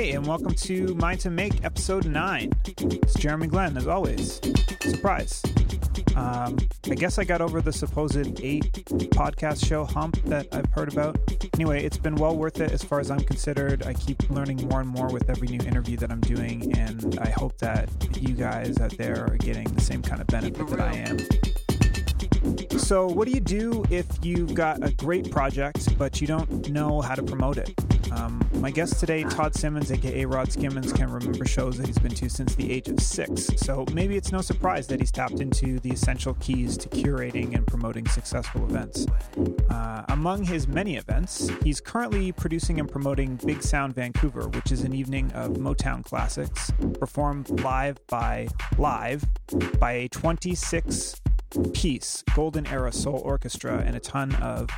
Hey, and welcome to Mind to Make episode 9. It's Jeremy Glenn, as always. Surprise. Um, I guess I got over the supposed eight podcast show hump that I've heard about. Anyway, it's been well worth it as far as I'm considered. I keep learning more and more with every new interview that I'm doing, and I hope that you guys out there are getting the same kind of benefit that I am. So, what do you do if you've got a great project but you don't know how to promote it? Um, my guest today, Todd Simmons, aka Rod Skimmons, can remember shows that he's been to since the age of six. So maybe it's no surprise that he's tapped into the essential keys to curating and promoting successful events. Uh, among his many events, he's currently producing and promoting Big Sound Vancouver, which is an evening of Motown classics performed live by live by a 26 piece golden era soul orchestra and a ton of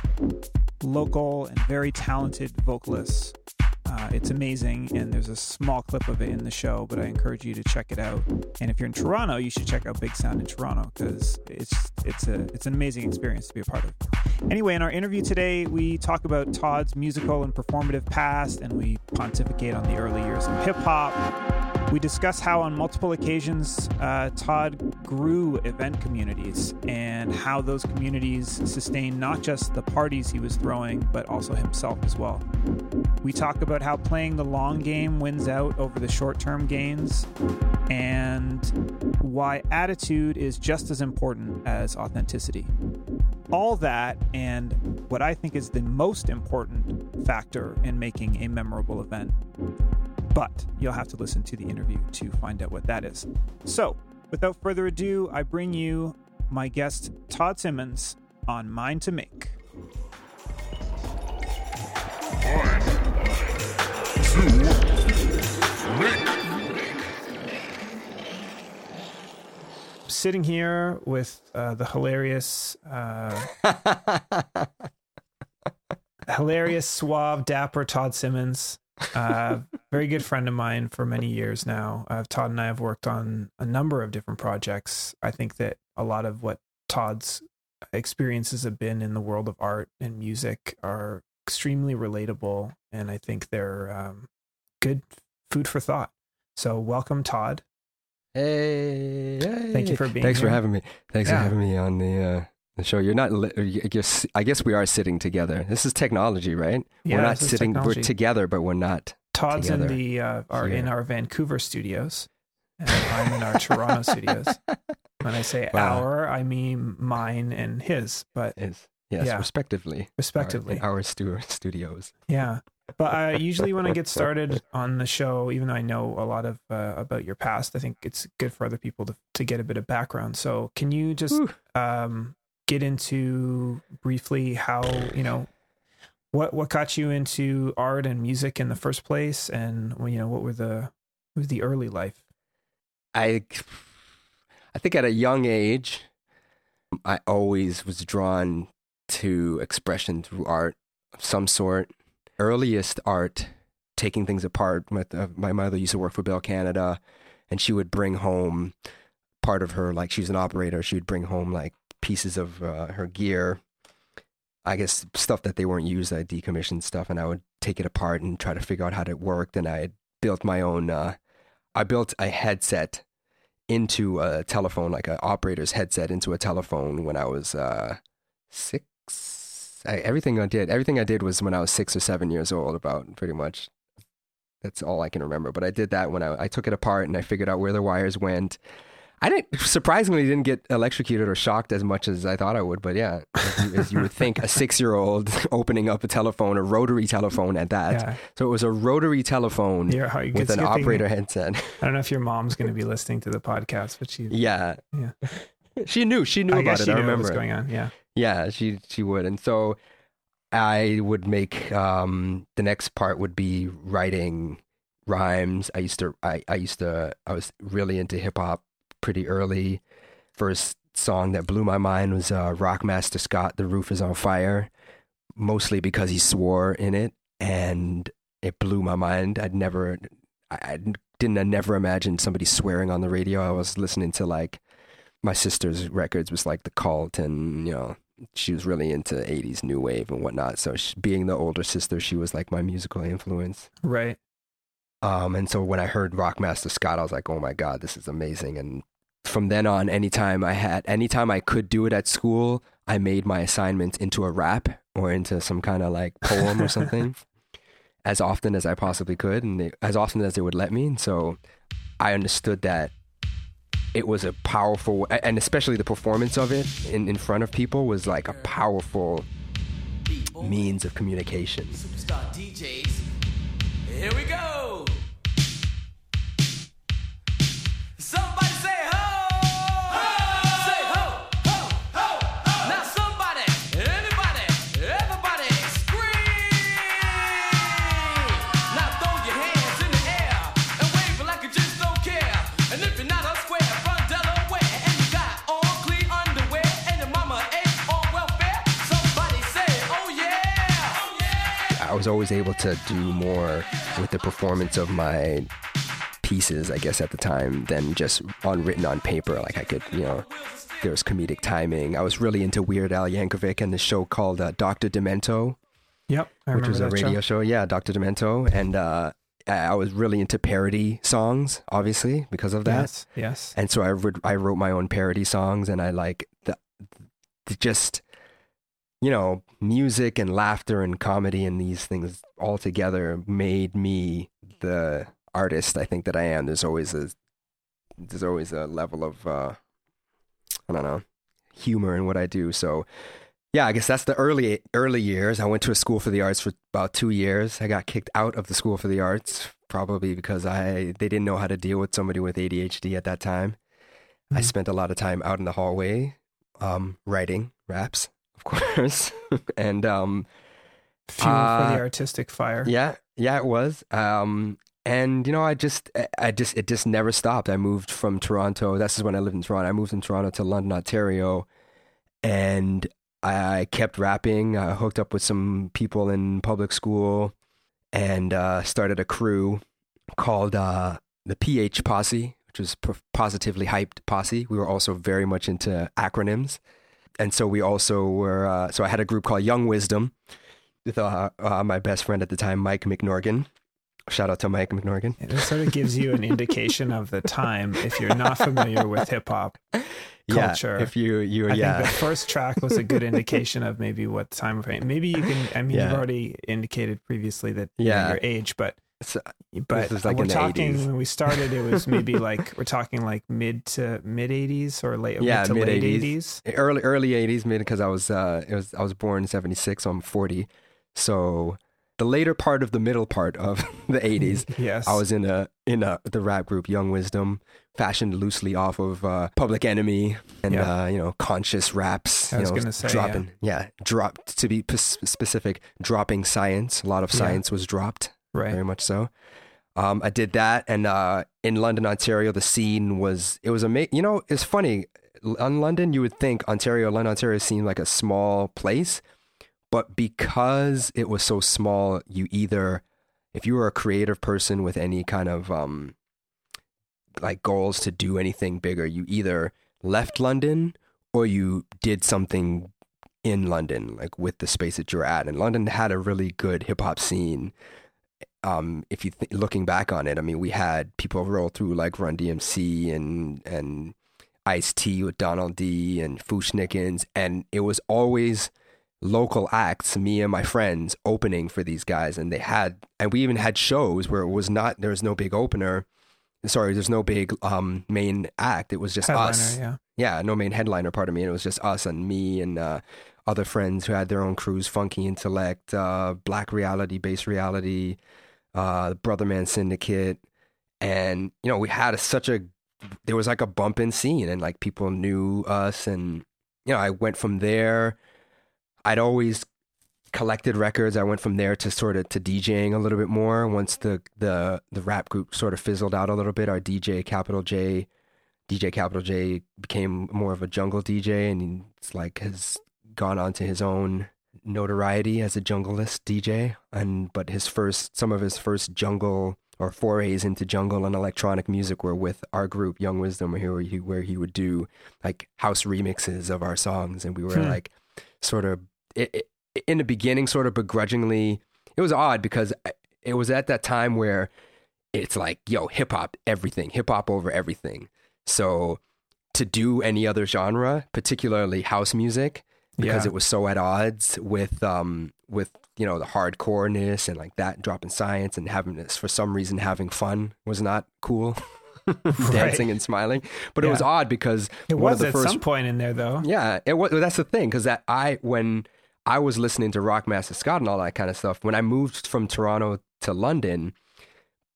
local and very talented vocalists. Uh, it's amazing, and there's a small clip of it in the show, but I encourage you to check it out. And if you're in Toronto, you should check out Big Sound in Toronto because it's it's a it's an amazing experience to be a part of. Anyway, in our interview today, we talk about Todd's musical and performative past, and we pontificate on the early years of hip hop. We discuss how, on multiple occasions, uh, Todd grew event communities and how those communities sustained not just the parties he was throwing, but also himself as well. We talk about how playing the long game wins out over the short term gains and why attitude is just as important as authenticity. All that, and what I think is the most important factor in making a memorable event but you'll have to listen to the interview to find out what that is. So, without further ado, I bring you my guest, Todd Simmons, on Mind to Make. Sitting here with uh, the hilarious, uh, hilarious, suave, dapper Todd Simmons uh, very good friend of mine for many years now. Uh, Todd and I have worked on a number of different projects. I think that a lot of what Todd's experiences have been in the world of art and music are extremely relatable, and I think they're um, good food for thought. So, welcome, Todd. Hey, hey. Thank you for being Thanks here. for having me. Thanks Yeah. for having me on the show. You're not. li- I guess. I guess we are sitting together. This is technology, right? Yeah, we're not sitting. technology. We're together, but we're not. Todd's in the uh, are in our Vancouver studios, and I'm in our Toronto studios. When I say Wow. our, I mean mine and his, but Is yes, Yeah. respectively. respectively. Our, our stu- studios. Yeah. But uh, usually when I get started on the show, even though I know a lot of uh, about your past, I think it's good for other people to, to get a bit of background. So can you just um, get into briefly how, you know, what what got you into art and music in the first place and you know what were the what was the early life? I. I think at a young age, I always was drawn to expression through art of some sort. Earliest art, taking things apart. My, uh, my mother used to work for Bell Canada, and she would bring home part of her, like she was an operator, she would bring home like pieces of uh, her gear. I guess stuff that they weren't used, I decommissioned stuff, and I would take it apart and try to figure out how it worked. And I built my own. Uh, I built a headset into a telephone, like an operator's headset into a telephone when I was uh, six. I, everything I did, everything I did was when I was six or seven years old. About pretty much, that's all I can remember. But I did that when I, I took it apart and I figured out where the wires went. I didn't surprisingly didn't get electrocuted or shocked as much as I thought I would. But yeah, as you, as you would think, a six year old opening up a telephone, a rotary telephone at that. Yeah. So it was a rotary telephone with an operator headset. I don't know if your mom's going to be listening to the podcast, but she Yeah. Yeah. She knew. She knew I about it. she I knew remember. what was going on. Yeah. Yeah, she she would. And so I would make um the next part would be writing rhymes. I used to I, I used to I was really into hip hop pretty early. First song that blew my mind was uh Rockmaster Scott, The Roof is on Fire. Mostly because he swore in it and it blew my mind. I'd never I, didn't I never imagined somebody swearing on the radio. I was listening to like my sister's records was like the cult and you know she was really into 80s new wave and whatnot so she, being the older sister she was like my musical influence Right. um and so when i heard rockmaster scott i was like oh my god this is amazing and from then on anytime i had anytime i could do it at school i made my assignments into a rap or into some kind of like poem or something as often as i possibly could and they, as often as they would let me and so i understood that it was a powerful and especially the performance of it in, in front of people was like a powerful means of communication Superstar DJs. Here we go. Was always able to do more with the performance of my pieces, I guess, at the time than just on written on paper. Like I could, you know, there was comedic timing. I was really into Weird Al Yankovic and the show called uh, Doctor Demento, Yep. I which was a radio show. show. Yeah, Doctor Demento, and uh, I was really into parody songs, obviously because of that. Yes. Yes. And so I wrote, I wrote my own parody songs, and I like the, the just you know music and laughter and comedy and these things all together made me the artist I think that I am. There's always a there's always a level of uh, I don't know humor in what I do. So yeah, I guess that's the early early years. I went to a school for the arts for about two years. I got kicked out of the school for the arts probably because I they didn't know how to deal with somebody with ADHD at that time. I Mhm. spent a lot of time out in the hallway, um, writing raps, of course, and um, Fuel for Uh, the artistic fire. yeah, yeah, it was. Um, and you know, I just, I- I just, it just never stopped. I moved from Toronto. This is when I lived in Toronto. I moved from Toronto to London, Ontario, and I kept rapping. I hooked up with some people in public school, and uh, started a crew called uh, the PH Posse, which was Positively Hyped Posse. We were also very much into acronyms, and so we also were. Uh, so I had a group called Young Wisdom with uh, uh, my best friend at the time, Mike McNorgan. Shout out to Mike McNorgan. It sort of gives you an indication of the time if you're not familiar with hip hop. Culture. Yeah, if you you I yeah think the first track was a good indication of maybe what time frame. Maybe you can. I mean, Yeah. you've already indicated previously that you know, Yeah. your age, but So- but was like we're in the talking 80s. when we started. It was maybe like we're talking like mid to mid '80s or late Yeah, mid to 80s. '80s. early early 80s mid because I was uh it was I was born in 76 so I'm 40 so the later part of the middle part of the 80s Yes, I was in a in a the rap group Young Wisdom fashioned loosely off of uh, Public Enemy and Yeah. uh, you know conscious raps I you was know gonna say, dropping yeah. drop to be p- specific dropping science a lot of Yeah. science was dropped right. very much so. Um, I did that, and uh, in London, Ontario, the scene was it was amazing. You know, it's funny. On London, you would think Ontario, London, Ontario seemed like a small place, but because it was so small, you either, if you were a creative person with any kind of um, like goals to do anything bigger, you either left London or you did something in London, like with the space that you're at. And London had a really good hip hop scene um, if you th- looking back on it, I mean, we had people roll through like Run DMC and and Ice T with Donald D and Fu-Schnickens, and it was always local acts. Me and my friends opening for these guys, and they had, and we even had shows where it was not there was no big opener. Sorry, there's no big um, main act. It was just Headliner, us yeah. yeah, no main headliner part of me. And it was just us and me and uh, other friends who had their own crews, Funky Intellect, uh, Black Reality, Base Reality, uh, the Brotherman Syndicate. And, you know, we had a, such a, there was like a bump in scene and like people knew us. And, you know, I went from there. I'd always collected records. I went from there to sort of to DJing a little bit more. Once the, the, the rap group sort of fizzled out a little bit, our DJ, Capital J, DJ Capital J became more of a jungle DJ and it's like has gone on to his own notoriety as a junglist DJ and but his first some of his first jungle or forays into jungle and electronic music were with our group Young Wisdom where he where he would do like house remixes of our songs and we were Hmm. like sort of it, it, in the beginning sort of begrudgingly it was odd because it was at that time where it's like yo hip hop everything hip hop over everything so to do any other genre particularly house music because Yeah. it was so at odds with um with you know the hardcoreness and like that dropping science and having this for some reason having fun was not cool dancing and smiling but it was odd because It was the at first some point in there, though. yeah, it was. That's the thing because that I when I was listening to Rockmaster Scott and all that kind of stuff when I moved from Toronto to London.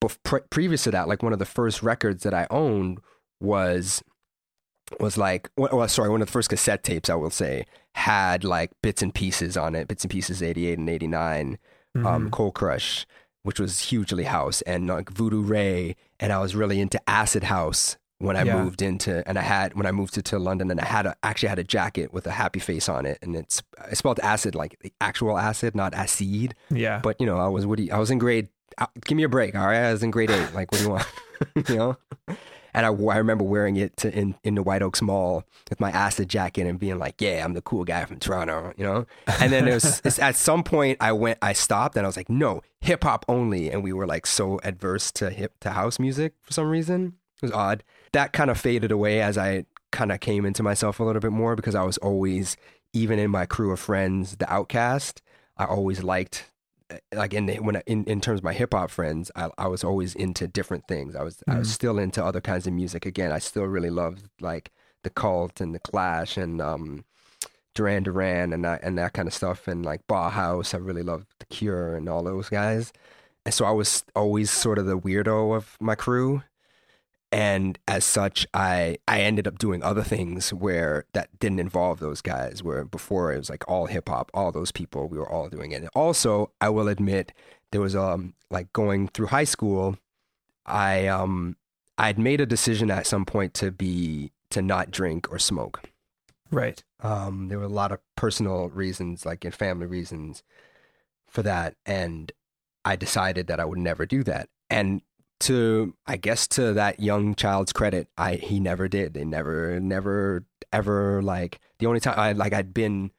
Bef- pre- previous to that, like one of the first records that I owned was was like, well, sorry, one of the first cassette tapes I will say had like bits and pieces on it, bits and pieces, eighty eight and eighty nine, Mm-hmm. um, Cold Crush, which was hugely house, and like Voodoo Ray, and I was really into acid house when I Yeah. moved into, and I had when I moved to, to London, and I had a, actually had a jacket with a happy face on it, and it's I spelled acid like the actual acid, not acid. Yeah. But you know, I was what do you, I was in grade. uh, Give me a break, all right? I was in grade eight. Like, what do you want? you know. And I, I remember wearing it to, in in the White Oaks Mall with my acid jacket and being like, "Yeah, I'm the cool guy from Toronto," you know. And then it was at some point I went, I stopped, and I was like, "No, hip hop only." And we were like so adverse to hip to house music for some reason. It was odd. That kind of faded away as I kind of came into myself a little bit more because I was always, even in my crew of friends, the outcast. I always liked like in the, when I, in in terms of my hip hop friends, I I was always into different things. I was I was still into other kinds of music. Again, I still really loved like the Cult and the Clash and um Duran Duran and that and that kind of stuff and like Bauhaus. I really loved the Cure and all those guys. And so I was always sort of the weirdo of my crew. And as such, I I ended up doing other things where that didn't involve those guys. Where before it was like all hip hop, all those people, we were all doing it. And also, I will admit, there was um like going through high school, I um I'd made a decision at some point to be to not drink or smoke. right. Um, there were a lot of personal reasons, like in family reasons, for that, and I decided that I would never do that. And to, I guess, to that young child's credit, I he never did. They never, never, ever like the only time I like I'd been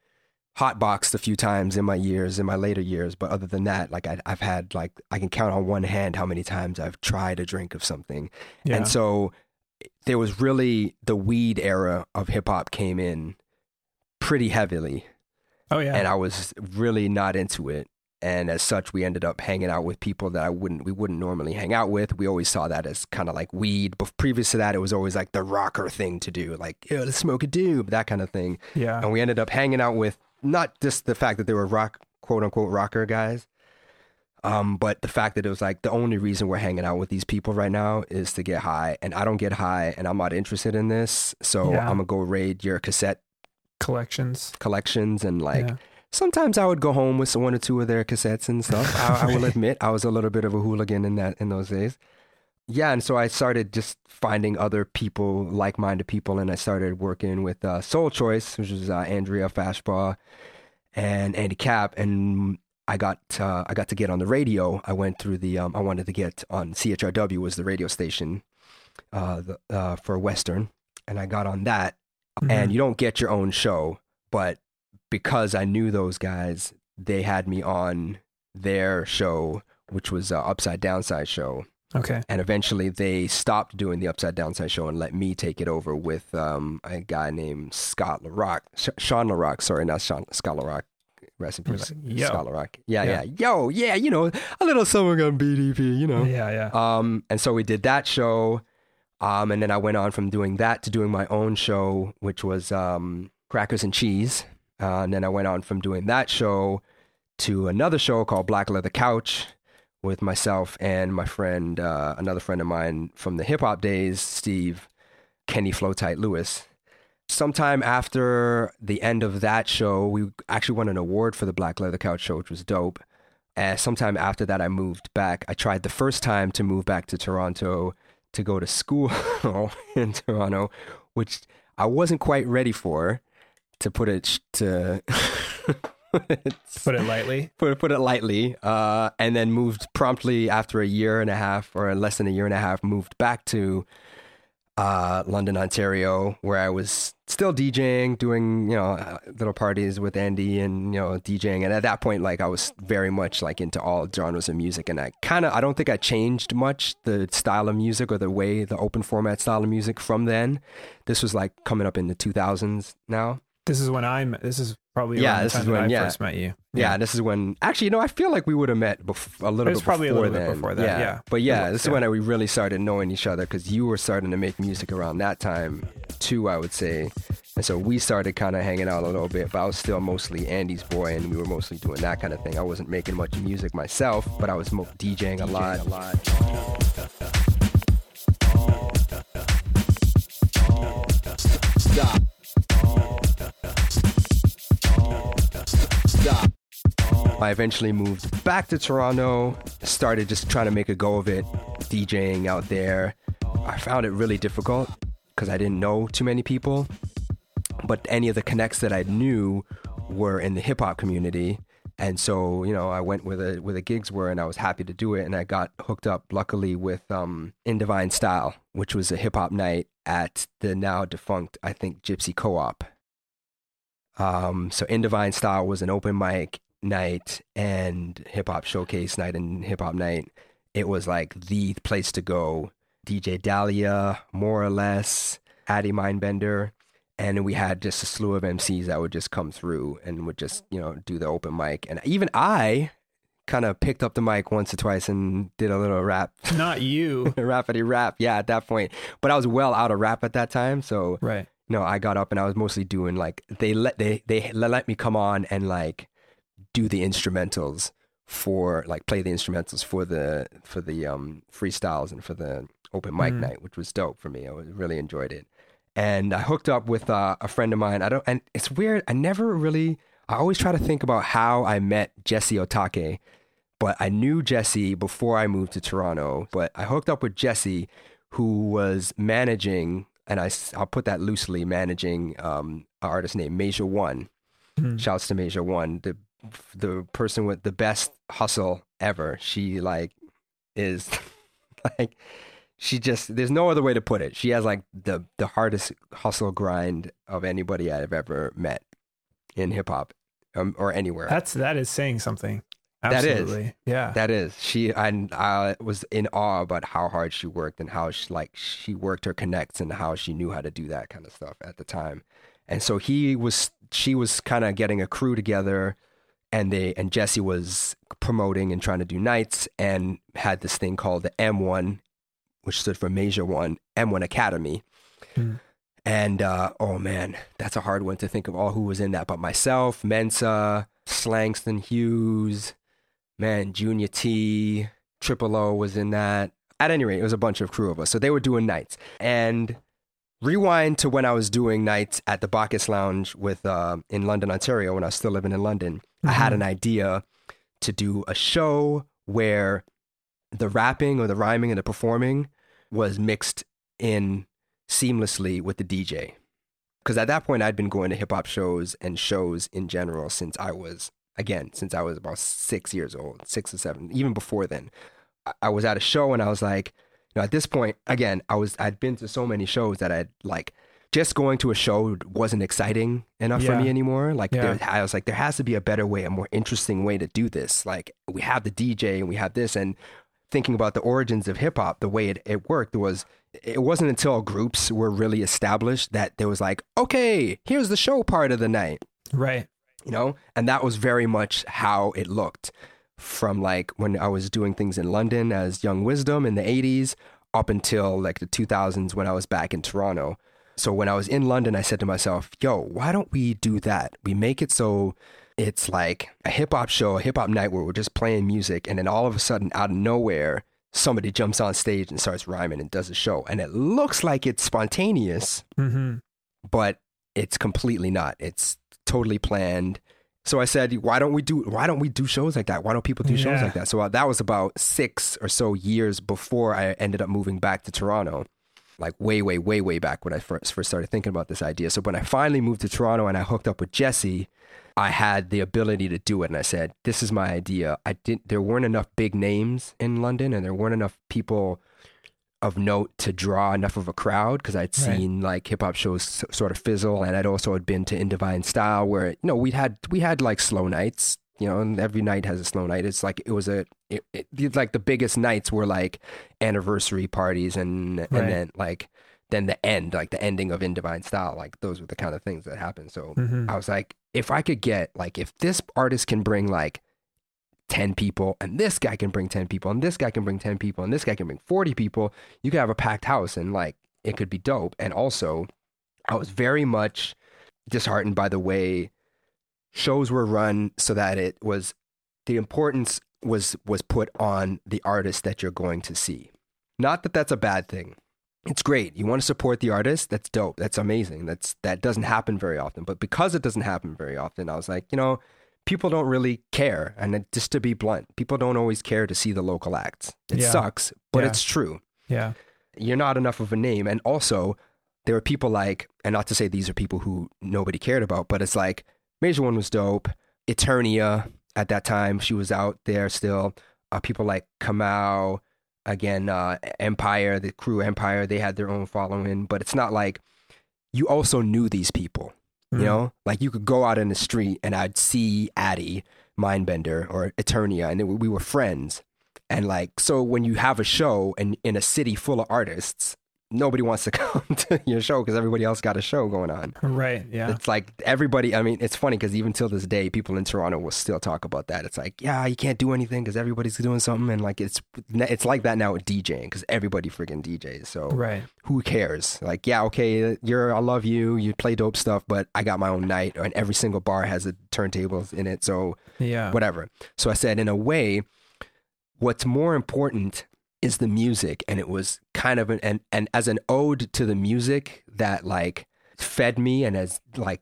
hotboxed a few times in my years, in my later years, but other than that, like I, I've had like I can count on one hand how many times I've tried a drink of something. Yeah. And so there was really the weed era of hip hop came in pretty heavily oh yeah. and I was really not into it. And as such, we ended up hanging out with people that I wouldn't, we wouldn't normally hang out with. We always saw that as kind of like weed. But previous to that, it was always like the rocker thing to do, like, yeah, let's smoke a doob, that kind of thing. yeah. And we ended up hanging out with not just the fact that they were rock, quote unquote, rocker guys, um, but the fact that it was like the only reason we're hanging out with these people right now is to get high. And I don't get high and I'm not interested in this. So Yeah. I'm going to go raid your cassette Collections. collections and like, Yeah. Sometimes I would go home with one or two of their cassettes and stuff. I, I will admit I was a little bit of a hooligan in that in those days. Yeah, and so I started just finding other people, like-minded people, and I started working with uh, Soul Choice, which was uh, Andrea Fashbaugh and Andy Cap, and I got uh, I got to get on the radio. I went through the um, I wanted to get on CHRW was the radio station uh, the, uh, for Western, and I got on that. Mhm. And you don't get your own show, but because I knew those guys, they had me on their show, which was uh, Upside Downside show. okay. And eventually they stopped doing the Upside Downside show and let me take it over with um, a guy named Scott LaRock. Sh- Sean LaRock, sorry, not Sean, Scott LaRock. Rest in peace, yo. Scott LaRock. Yeah, Yeah. yeah, Yo, yeah, you know, a little summer gun BDP, you know. Yeah, yeah. Um, and so we did that show. Um, and then I went on from doing that to doing my own show, which was um, Crackers and Cheese. Uh, and then I went on from doing that show to another show called Black Leather Couch with myself and my friend, uh, another friend of mine from the hip hop days, Steve Kenny Flowtight Lewis. Sometime after the end of that show, we actually won an award for the Black Leather Couch show, which was dope. And sometime after that, I moved back. I tried the first time to move back to Toronto to go to school in Toronto, which I wasn't quite ready for, to put it to Put it lightly. put, put it lightly, uh, and then moved promptly after a year and a half, or less than a year and a half, moved back to uh, London, Ontario, where I was still DJing, doing you know uh, little parties with Andy, and you know DJing. And at that point, like I was very much like into all genres of music, and I kind of I don't think I changed much the style of music or the way the open format style of music from then. This was like coming up in the 2000s now. This is when I'm. This is probably Yeah, this time is when- I yeah. first met you. Yeah, this is when actually, you know, I feel like we would have met bef- a little It was bit probably a before little bit before that, yeah. But yeah, was, this is when we really started knowing each other because you were starting to make music around that time too, I would say. And so we started kind of hanging out a little bit, but I was still mostly Andy's boy, and we were mostly doing that kind of thing. I wasn't making much music myself, but I was mo- DJing a lot. A lot. Stop. Stop. I eventually moved back to Toronto, started just trying to make a go of it, DJing out there. I found it really difficult because I didn't know too many people, but any of the connects that I knew were in the hip hop community. And so, you know, I went where the where the gigs were, and I was happy to do it. And I got hooked up, luckily, with um, In Divine Style, which was a hip hop night at the now defunct, I think, Gypsy Co-op. Um, so In Divine Style was an open mic night and hip hop showcase night and hip hop night. It was like the place to go. DJ Dahlia, more or less, Hattie Mindbender, and we had just a slew of MCs that would just come through and would just you know do the open mic. And even I kind of picked up the mic once or twice and did a little rap, Not you. rapidy rap. Yeah, at that point, but I was well out of rap at that time, so right. No, I got up and I was mostly doing like they let they they let me come on and like do the instrumentals for like play the instrumentals for the for the um freestyles and for the open mic Mhm. night, which was dope for me. I was- really enjoyed it. And I hooked up with uh, a friend of mine. I don't and it's weird. I never really I always try to think about how I met Jesse Otake, but I knew Jesse before I moved to Toronto. But I hooked up with Jesse, who was managing, and I, I'll put that loosely, managing um, an artist named Major One. Mhm. Shouts to Major One, the the person with the best hustle ever. She like is like she just there's no other way to put it. She has like the the hardest hustle grind of anybody I've ever met in hip hop um, or anywhere. That's that is saying something. That is. Yeah. That is she. I I was in awe about how hard she worked and how she like she worked her connects and how she knew how to do that kind of stuff at the time. And so he was. She was kind of getting a crew together, and they and Jesse was promoting and trying to do nights and had this thing called the M1, which stood for Major One M1 Academy. Hmm. And uh, oh man, that's a hard one to think of all who was in that. But myself, Mensa, Slangston Hughes, man, Junior T, Triple O was in that. At any rate, it was a bunch of crew of us. So they were doing nights. And rewind to when I was doing nights at the Bacchus Lounge with uh, in London, Ontario, when I was still living in London. I had an idea to do a show where the rapping or the rhyming and the performing was mixed in seamlessly with the DJ. Because at that point, I'd been going to hip hop shows and shows in general since I was, again, since I was about six years old, six or seven, even before then. I- was at a show and I was like, you know, at this point, again, I was, I'd been to so many shows that I'd like, just going to a show wasn't exciting enough for me anymore. Like, Yeah. there, I was like, there has to be a better way, a more interesting way to do this. Like, we have the DJ and we have this. And thinking about the origins of hip hop, the way it, it worked was it wasn't until groups were really established that there was like, okay, here's the show part of the night, Right. You know? And that was very much how it looked from like when I was doing things in London as Young Wisdom in the 80s up until like the 2000s when I was back in Toronto. So when I was in London, I said to myself, yo, why don't we do that? We make it so it's like a hip hop show, a hip hop night where we're just playing music, and then all of a sudden, out of nowhere, somebody jumps on stage and starts rhyming and does a show. And it looks like it's spontaneous, Mm-hmm. but it's completely not. It's totally planned. So I said, why don't we do why don't we do shows like that? Why don't people do shows like that? So uh, that was about 6 or so years before I ended up moving back to Toronto. Like way way way way back when I first first started thinking about this idea. So when I finally moved to Toronto and I hooked up with Jesse, I had the ability to do it, and I said, "This is my idea." I didn't. There weren't enough big names in London, and there weren't enough people of note to draw enough of a crowd because I'd Right. seen like hip hop shows sort of fizzle, and I'd also had been to In Divine Style, where you know we had we had like slow nights, you know, and every night has a slow night. It's like it was a it, it, like the biggest nights were like anniversary parties and Right. and then like then the end, like the ending of In Divine Style, like those were the kind of things that happened. So Mhm. I was like, if I could get like if this artist can bring like 10 people and this guy can bring 10 people and this guy can bring 10 people and this guy can bring 40 people, you could have a packed house and like it could be dope. And also, I was very much disheartened by the way shows were run so that it was the importance was was put on the artist that you're going to see. Not that that's a bad thing. It's great. You want to support the artist? That's dope. That's amazing. That's that doesn't happen very often. But because it doesn't happen very often, I was like, you know, people don't really care. And it- just to be blunt, people don't always care to see the local acts. It Yeah. sucks, but Yeah. it's true. Yeah. You're not enough of a name. And also, there are people like, and not to say these are people who nobody cared about, but it's like Major One was dope. Eternia at that time, she was out there still. Uh, people like Kamau, again, uh, Empire, the crew Empire, they had their own following, but it's not like you also knew these people. Mm. You know, like you could go out in the street and I'd see Addie, Mindbender, or Eternia, and it, we were friends. And like, so when you have a show and in a city full of artists, nobody wants to come to your show because everybody else got a show going on. Right. Yeah. It's like everybody. I mean, it's funny because even till this day, people in Toronto will still talk about that. It's like, yeah, you can't do anything because everybody's doing something, and like it's it's like that now with DJing because everybody freaking DJs. So Right. who cares? Like, yeah, okay, you're, I love you, you play dope stuff, but I got my own night, and every single bar has a turntables in it, so Yeah. whatever. So I said, in a way, what's more important is the music, and it was kind of an and and as an ode to the music that like fed me and as like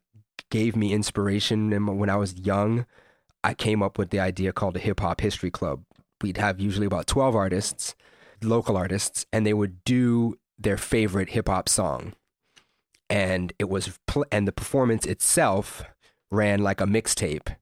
gave me inspiration in my- when I was young. I came up with the idea called a hip hop history club. We'd have usually about twelve artists, local artists, and they would do their favorite hip hop song. And it was, pl- and the performance itself ran like a mixtape,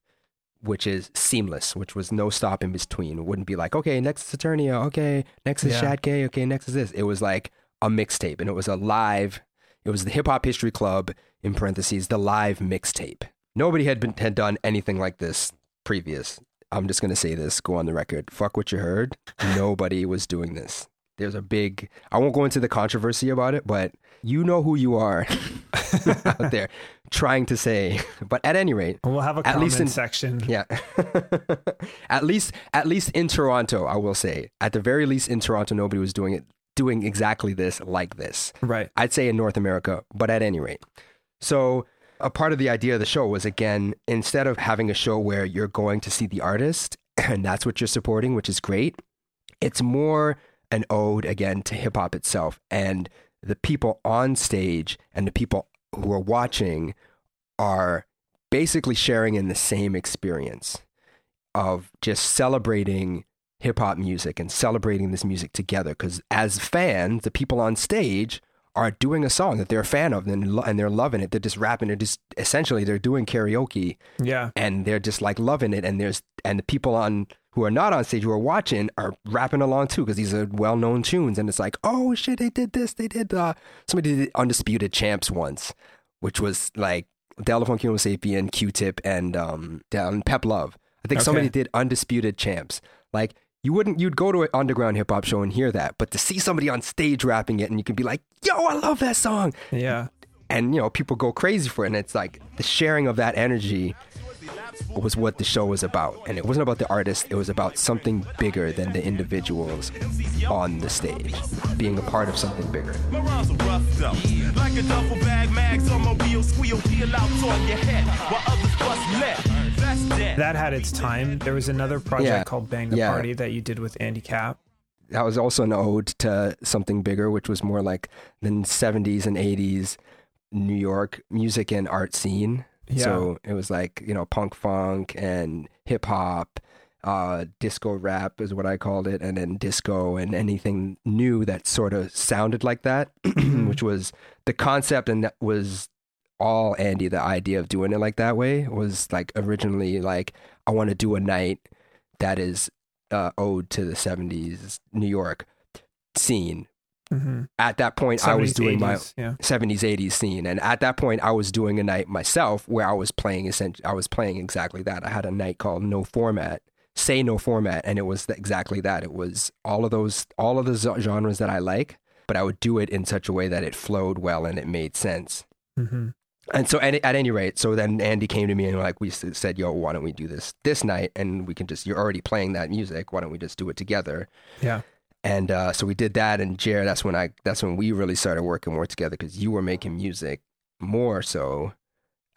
which is seamless, which was no stop in between. It wouldn't be like, okay, next is Eternia, okay, next is Yeah. Shad K, okay, next is this. It was like a mixtape, and it was a live. It was the Hip Hop History Club in parentheses, the live mixtape. Nobody had been had done anything like this previous. I'm just gonna say this, go on the record. Fuck what you heard. Nobody was doing this. There's a big. I won't go into the controversy about it, but you know who you are out there trying to say. But at any rate, We'll have a At comment least in- section. yeah. at least at least in Toronto, I will say. At the very least in Toronto nobody was doing it doing exactly this like this. Right. I'd say in North America, but at any rate. So a part of the idea of the show was again, instead of having a show where you're going to see the artist and that's what you're supporting, which is great, it's more an ode again to hip hop itself and the people on stage and the people who are watching are basically sharing in the same experience of just celebrating hip hop music and celebrating this music together. Because as fans, the people on stage are doing a song that they're a fan of and, and they're loving it. They're just rapping it. Just essentially, they're doing karaoke Yeah. and they're just like loving it. And there's and the people on who are not on stage who are watching are rapping along too because these are well known tunes. And it's like, oh shit, they did this. They did uh somebody did Undisputed Champs once, which was like Delaphone Kimo Sapien, Q Tip, and um down Pep Love. I think somebody did Undisputed Champs. Like you wouldn't you'd go to an underground hip hop show and hear that, but to see somebody on stage rapping it and you can be like, yo, I love that song Yeah. and you know people go crazy for it and it's like the sharing of that energy was what the show was about and it wasn't about the artist it was about something bigger than the individuals on the stage being a part of something bigger My rhymes are rough though. Like a duffel bag, mags on my wheel, squeal, peel out on your head while others bust left. That's dead. That had its time. There was another project Yeah. called Bang the Yeah. Party that you did with Andy Cap. that was also an ode to something bigger which was more like the 70s and 80s new york music and art scene Yeah. so it was like you know punk funk and hip hop uh, disco rap is what I called it, and then disco and anything new that sort of sounded like that, which was the concept, and that was all Andy. The idea of doing it like that way was like originally like I want to do a night that is uh, ode to the '70s New York scene. Hmm At that point, I was 70s, doing my 80s, yeah. 70s 80s scene. And at that point i was doing a night myself where i was playing i was playing exactly that. I had a night called no format say no format and it was exactly that. It was all of those all of the genres that i like but i would do it in such a way that it flowed well and it made sense. Hmm and so at, at any rate so then andy came to me and like we said yo why don't we do this this night and we can just you're already playing that music. Why don't we just do it together? Yeah. And uh, so we did that, and Jared, that's when I, that's when we really started working more together because you were making music more so.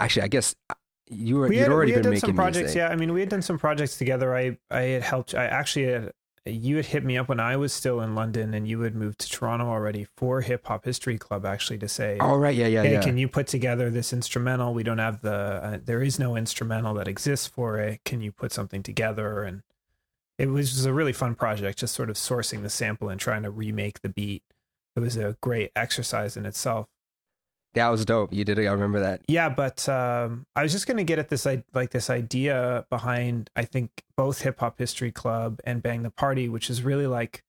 Actually, I guess uh, you were we you'd had, already we had been done making some projects music. yeah i mean we had done some projects together i i had helped i actually had you had hit me up when i was still in london and you had moved to toronto already for hip hop history club actually to say Oh right, yeah, yeah, hey yeah. can you put together this instrumental we don't have the uh, there is no instrumental that exists for it can you put something together and it was just a really fun project just sort of sourcing the sample and trying to remake the beat it was a great exercise in itself that was dope. You did it. I remember that. yeah, but um, I was just going to get at this like this idea behind I think both Hip Hop History Club and Bang the Party, which is really like,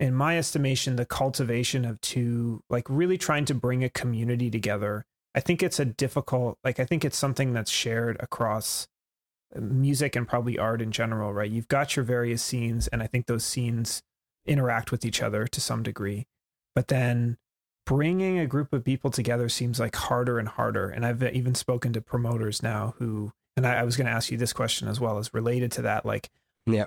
in my estimation, the cultivation of two like really trying to bring a community together. I think it's a difficult like I think it's something that's shared across music and probably art in general, right? You've got your various scenes, and I think those scenes interact with each other to some degree, but then bringing a group of people together seems like harder and harder. And I've even spoken to promoters now who, and I, I was going to ask you this question as well as related to that. Like, Yeah.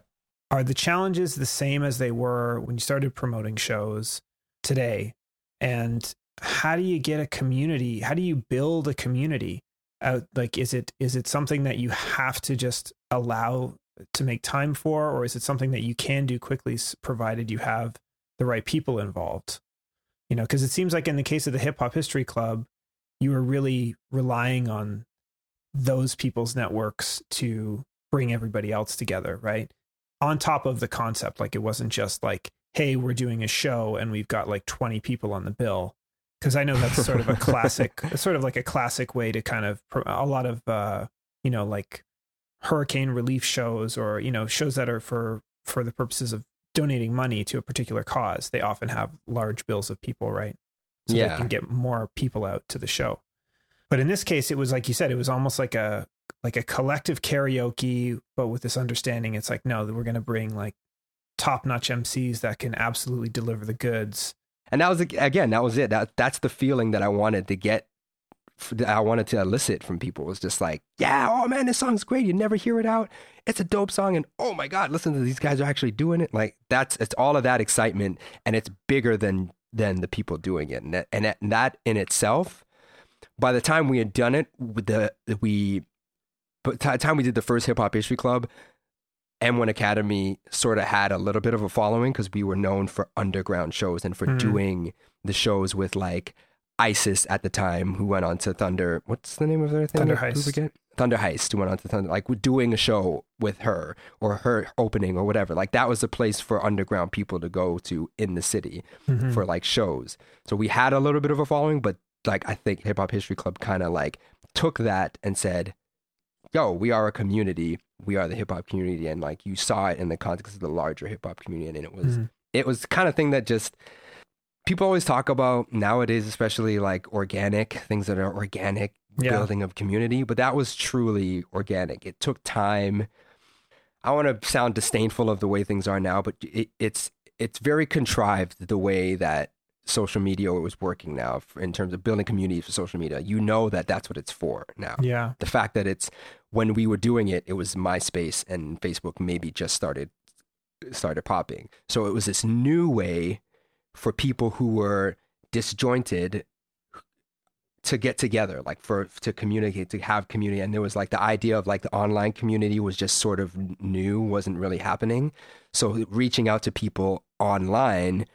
are the challenges the same as they were when you started promoting shows today? And how do you get a community? How do you build a community? Out like, is it is it something that you have to just allow to make time for, or is it something that you can do quickly, provided you have the right people involved? you know because it seems like in the case of the hip hop history club you were really relying on those people's networks to bring everybody else together right on top of the concept like it wasn't just like hey we're doing a show and we've got like 20 people on the bill because i know that's sort of a classic sort of like a classic way to kind of a lot of uh you know like hurricane relief shows or you know shows that are for for the purposes of donating money to a particular cause, they often have large bills of people, right? So Yeah. they can get more people out to the show. But in this case, it was like you said, it was almost like a like a collective karaoke, but with this understanding, it's like no, we're going to bring like top notch MCs that can absolutely deliver the goods. And that was again, that was it. That that's the feeling that I wanted to get. that I wanted to elicit from people was just like, yeah, oh man, this song's great. You never hear it out. It's a dope song, and oh my god, listen to these guys are actually doing it. Like that's it's all of that excitement, and it's bigger than than the people doing it, and that, and that, in itself. By the time we had done it, with the we, but the time we did the first hip hop history club, M1 Academy sort of had a little bit of a following because we were known for underground shows and for Mhm. doing the shows with like ISIS at the time, who went on to Thunder. What's the name of their thing? Thunder Heist. forget? Thunder Heist, who went on to Thunder, like we're doing a show with her or her opening or whatever. Like that was a place for underground people to go to in the city Mhm. for like shows. So we had a little bit of a following, but like I think Hip Hop History Club kind of like took that and said, "Yo, we are a community. We are the hip hop community." And like you saw it in the context of the larger hip hop community, and it was Mhm. it was the kind of thing that just people always talk about nowadays, especially like organic things that are organic Yeah. building of community. But that was truly organic. It took time. I want to sound disdainful of the way things are now, but it, it's it's very contrived the way that social media was working now in terms of building communities for social media. You know that that's what it's for now. Yeah. The fact that it's when we were doing it, it was MySpace and Facebook maybe just started started popping. So it was this new way for people who were disjointed to get together like for to communicate to have community and there was like the idea of like the online community was just sort of new wasn't really happening so reaching out to people online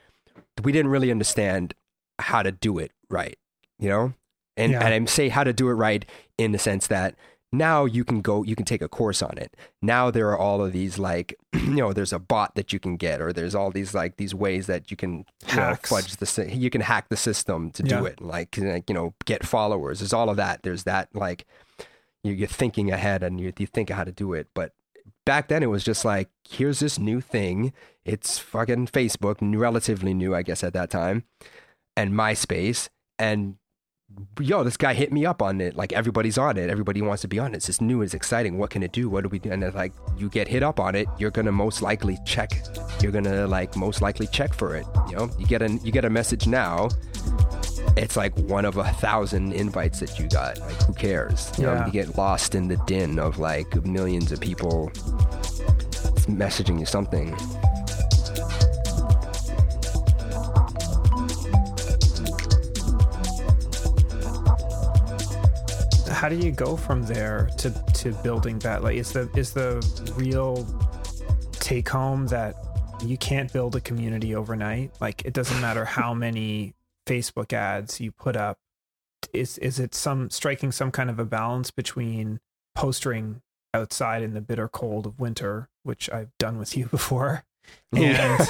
we didn't really understand how to do it right you know? And Yeah. and i say how to do it right in the sense that now you can go you can take a course on it. Now there are all of these like you know there's a bot that you can get or there's all these like these ways that you can you know, fudge the you can hack the system to do it like, like you know get followers. There's all of that. There's that like you- you're thinking ahead and you, you think how to do it but back then it was just like here's this new thing. It's fucking facebook relatively new i guess at that time and myspace and yo this guy hit me up on it like everybody's on it everybody wants to be on it. It's just new it's exciting what can it do what do we do? And it's like you get hit up on it you're gonna most likely check you're gonna like most likely check for it you know? You get a you get a message now it's like one of a thousand invites that you got. Like who cares? You know you get lost in the din of like millions of people messaging you something. How do you go from there to to building that? Like is the is the real take home that you can't build a community overnight? Like it doesn't matter how many facebook ads you put up is is it some striking some kind of a balance between posting outside in the bitter cold of winter which i've done with you before and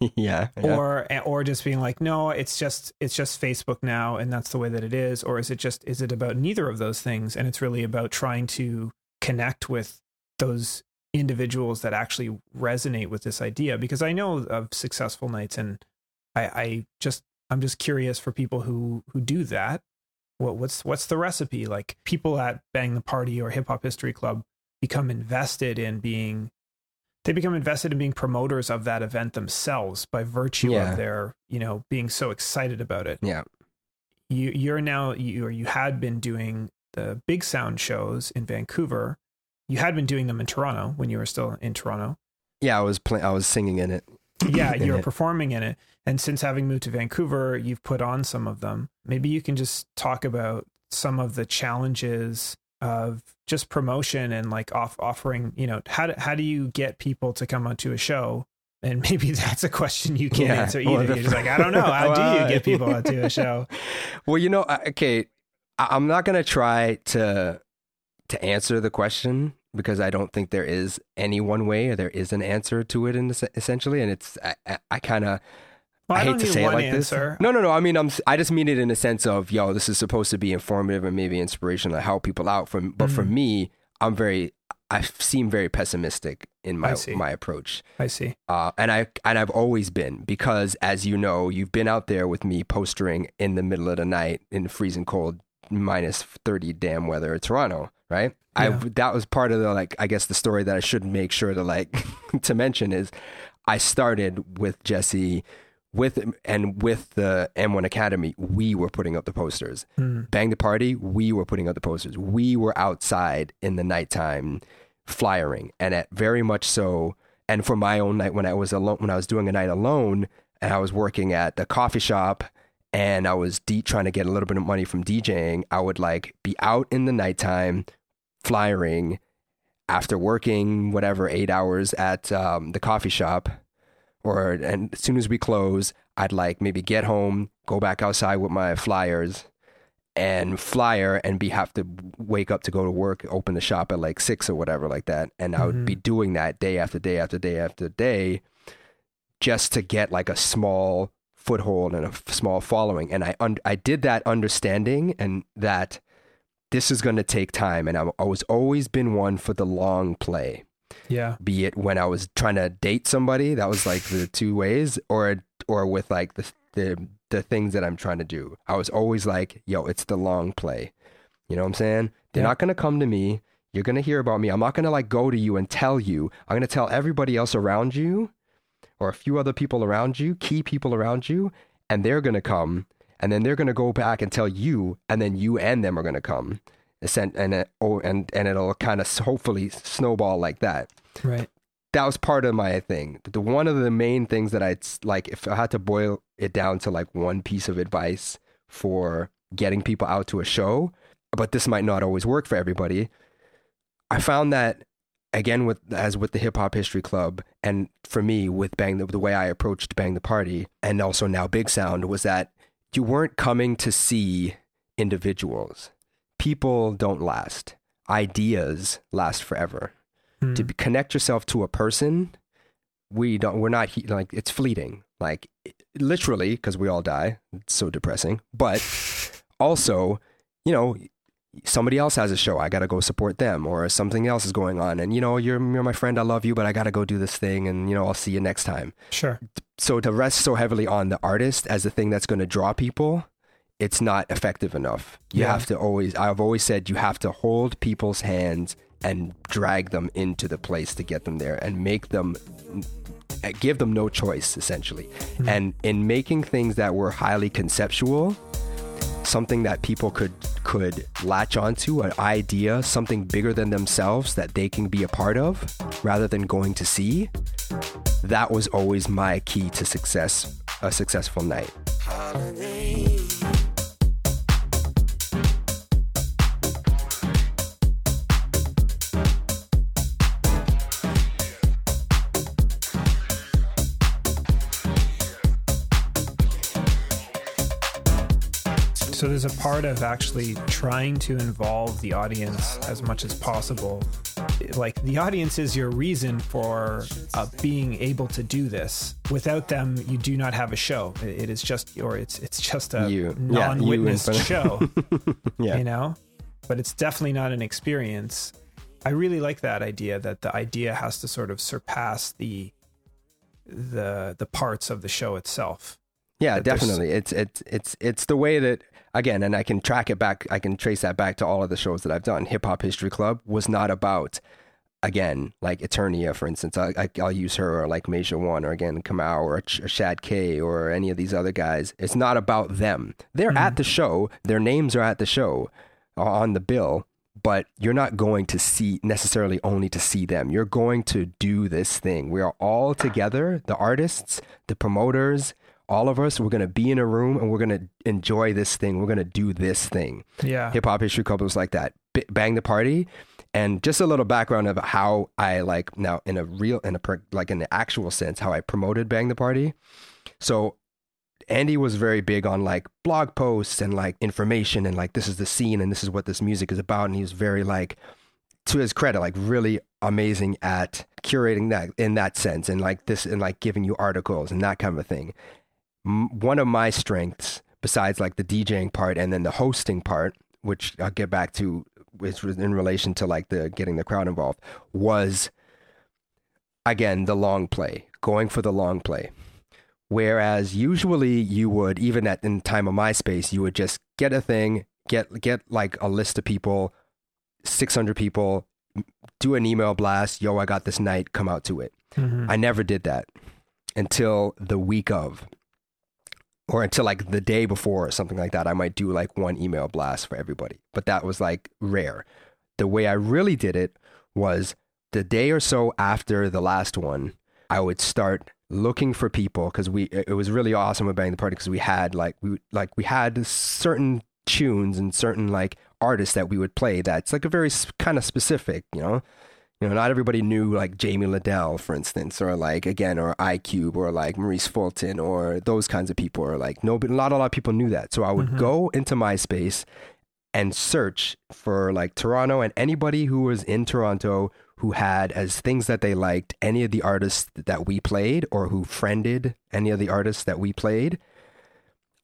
yeah, yeah. or or just being like no it's just it's just facebook now and that's the way that it is or is it just is it about neither of those things and it's really about trying to connect with those individuals that actually resonate with this idea because i know of successful nights and i i just i'm just curious for people who who do that what what's what's the recipe? Like people at bang the party or hip hop history club become invested in being they become invested in being promoters of that event themselves by virtue Yeah. of their you know being so excited about it. Yeah. You you're now you or you had been doing the big sound shows in Vancouver. You had been doing them in Toronto when you were still in Toronto. Yeah i was playing i was singing in it yeah you're it. performing in it. And since having moved to Vancouver you've put on some of them. Maybe you can just talk about some of the challenges of just promotion and like off offering you know how do, how do you get people to come onto a show? And maybe that's a question you can't Yeah. answer either. Well, the you're just like i don't know. How do you get people onto a show? Well, you know, okay, I'm not gonna try to to answer the question because I don't think there is any one way or there is an answer to it. In es- essentially, and it's I, I, I kind of well, I, I hate to say it like answer this. No, no, no. I mean, I'm I just mean it in a sense of yo, this is supposed to be informative and maybe inspirational to help people out. From but for Mhm. me, I'm very I seem very pessimistic in my my approach. i see Uh, and I and I've always been because, as you know, you've been out there with me postering in the middle of the night in freezing cold, minus thirty damn weather in Toronto, right? I that was part of the like I guess the story that I should make sure to like to mention is I started with Jesse with and with the M1 Academy, we were putting up the posters. Hmm. Bang the Party, we were putting up the posters. We were outside in the nighttime flyering, and at very much so. And for my own night, when I was alone, when I was doing a night alone, and I was working at the coffee shop, and I was de- trying to get a little bit of money from DJing, I would like be out in the nighttime, flyering, after working whatever eight hours at um, the coffee shop, or and as soon as we close, I'd like maybe get home, go back outside with my flyers, and flyer and be have to wake up to go to work, open the shop at like six or whatever like that, and I would be doing that day after day after day after day, just to get like a small foothold and a f- small following, and I un- I did that understanding and that this is going to take time, and I was always been one for the long play yeah be it when I was trying to date somebody, that was like the two ways, or or with like the the the things that I'm trying to do. I was always like, yo, it's the long play. You know what I'm saying? They're Yeah. not gonna come to me. You're gonna hear about me. I'm not gonna like go to you and tell you. I'm gonna tell everybody else around you, or a few other people around you, key people around you, and they're gonna come, and then they're gonna go back and tell you, and then you and them are gonna come, and and it, oh, and and it'll kind of hopefully snowball like that right that was part of my thing. The one of the main things that I'd like, if I had to boil it down to like one piece of advice for getting people out to a show, but this might not always work for everybody. I found that again with as with the Hip Hop History Club, and for me with Bang the, the way I approached Bang the Party, and also now Big Sound was that you weren't coming to see individuals. People don't last. ideas last forever. Hmm. To be, connect yourself to a person, we don't. We're not like it's fleeting. Like literally, because we all die. It's so depressing. But also, you know, somebody else has a show. I got to go support them, or something else is going on. And you know, you're you're my friend. I love you, but I got to go do this thing. And you know, I'll see you next time. Sure. So to rest so heavily on the artist as the thing that's going to draw people, it's not effective enough. You Yeah. have to always. I've always said you have to hold people's hands and drag them into the place to get them there and make them give them no choice essentially hmm. and in making things that were highly conceptual something that people could could latch onto an idea something bigger than themselves that they can be a part of rather than going to see that was always my key to success a successful night So there's a part of actually trying to involve the audience as much as possible. Like the audience is your reason for uh, being able to do this. Without them, you do not have a show. It- is just, or it's it's just a You. Yeah, non-witnessed of- show. yeah you know but it's definitely not an experience i really like that idea that the idea has to sort of surpass the the the parts of the show itself Yeah, there's- definitely. It's it's it's it's the way that again, and I can track it back. I can trace that back to all of the shows that I've done. Hip Hop History Club was not about again like Eternia, for instance. I, I I'll use her or like Major One or again Kamau or, Ch- or Shad K or any of these other guys. It's not about them. They're at the mm-hmm. show. Their names are at the show on the bill. But you're not going to see necessarily only to see them. You're going to do this thing. We are all together, the artists, the promoters, all of us, we're going to be in a room and we're going to enjoy this thing. We're going to do this thing. yeah Hip Hop History Club was like that. B- Bang the Party. And just a little background of how I like now in a real, in a, per, like in the actual sense, how I promoted Bang the Party. So Andy was very big on like blog posts and like information and like this is the scene and this is what this music is about. And he was very like, to his credit, like really amazing at curating that in that sense and like this and like giving you articles and that kind of a thing. M- One of my strengths, besides like the DJing part and then the hosting part, which I'll get back to, which was in relation to like the getting the crowd involved, was again the long play, going for the long play. Whereas usually you would, even at in time of MySpace, you would just get a thing, get get like a list of people, six hundred people, do an email blast. Yo, I got this night. Come out to it. Mhm. I never did that until the week of, or until like the day before or something like that. I might do like one email blast for everybody, but that was like rare. The way I really did it was the day or so after the last one, I would start looking for people because we it was really awesome with Bang the Party because we had like we like we had certain tunes and certain like artists that we would play that's like a very kind of specific, you know. You know, not everybody knew like Jamie Lidell, for instance, or like again, or I:Cube, or like Maurice Fulton, or those kinds of people, or like no, but not a lot of people knew that. So I would mm-hmm. go into MySpace and search for like Toronto and anybody who was in Toronto who had as things that they liked any of the artists that we played or who friended any of the artists that we played.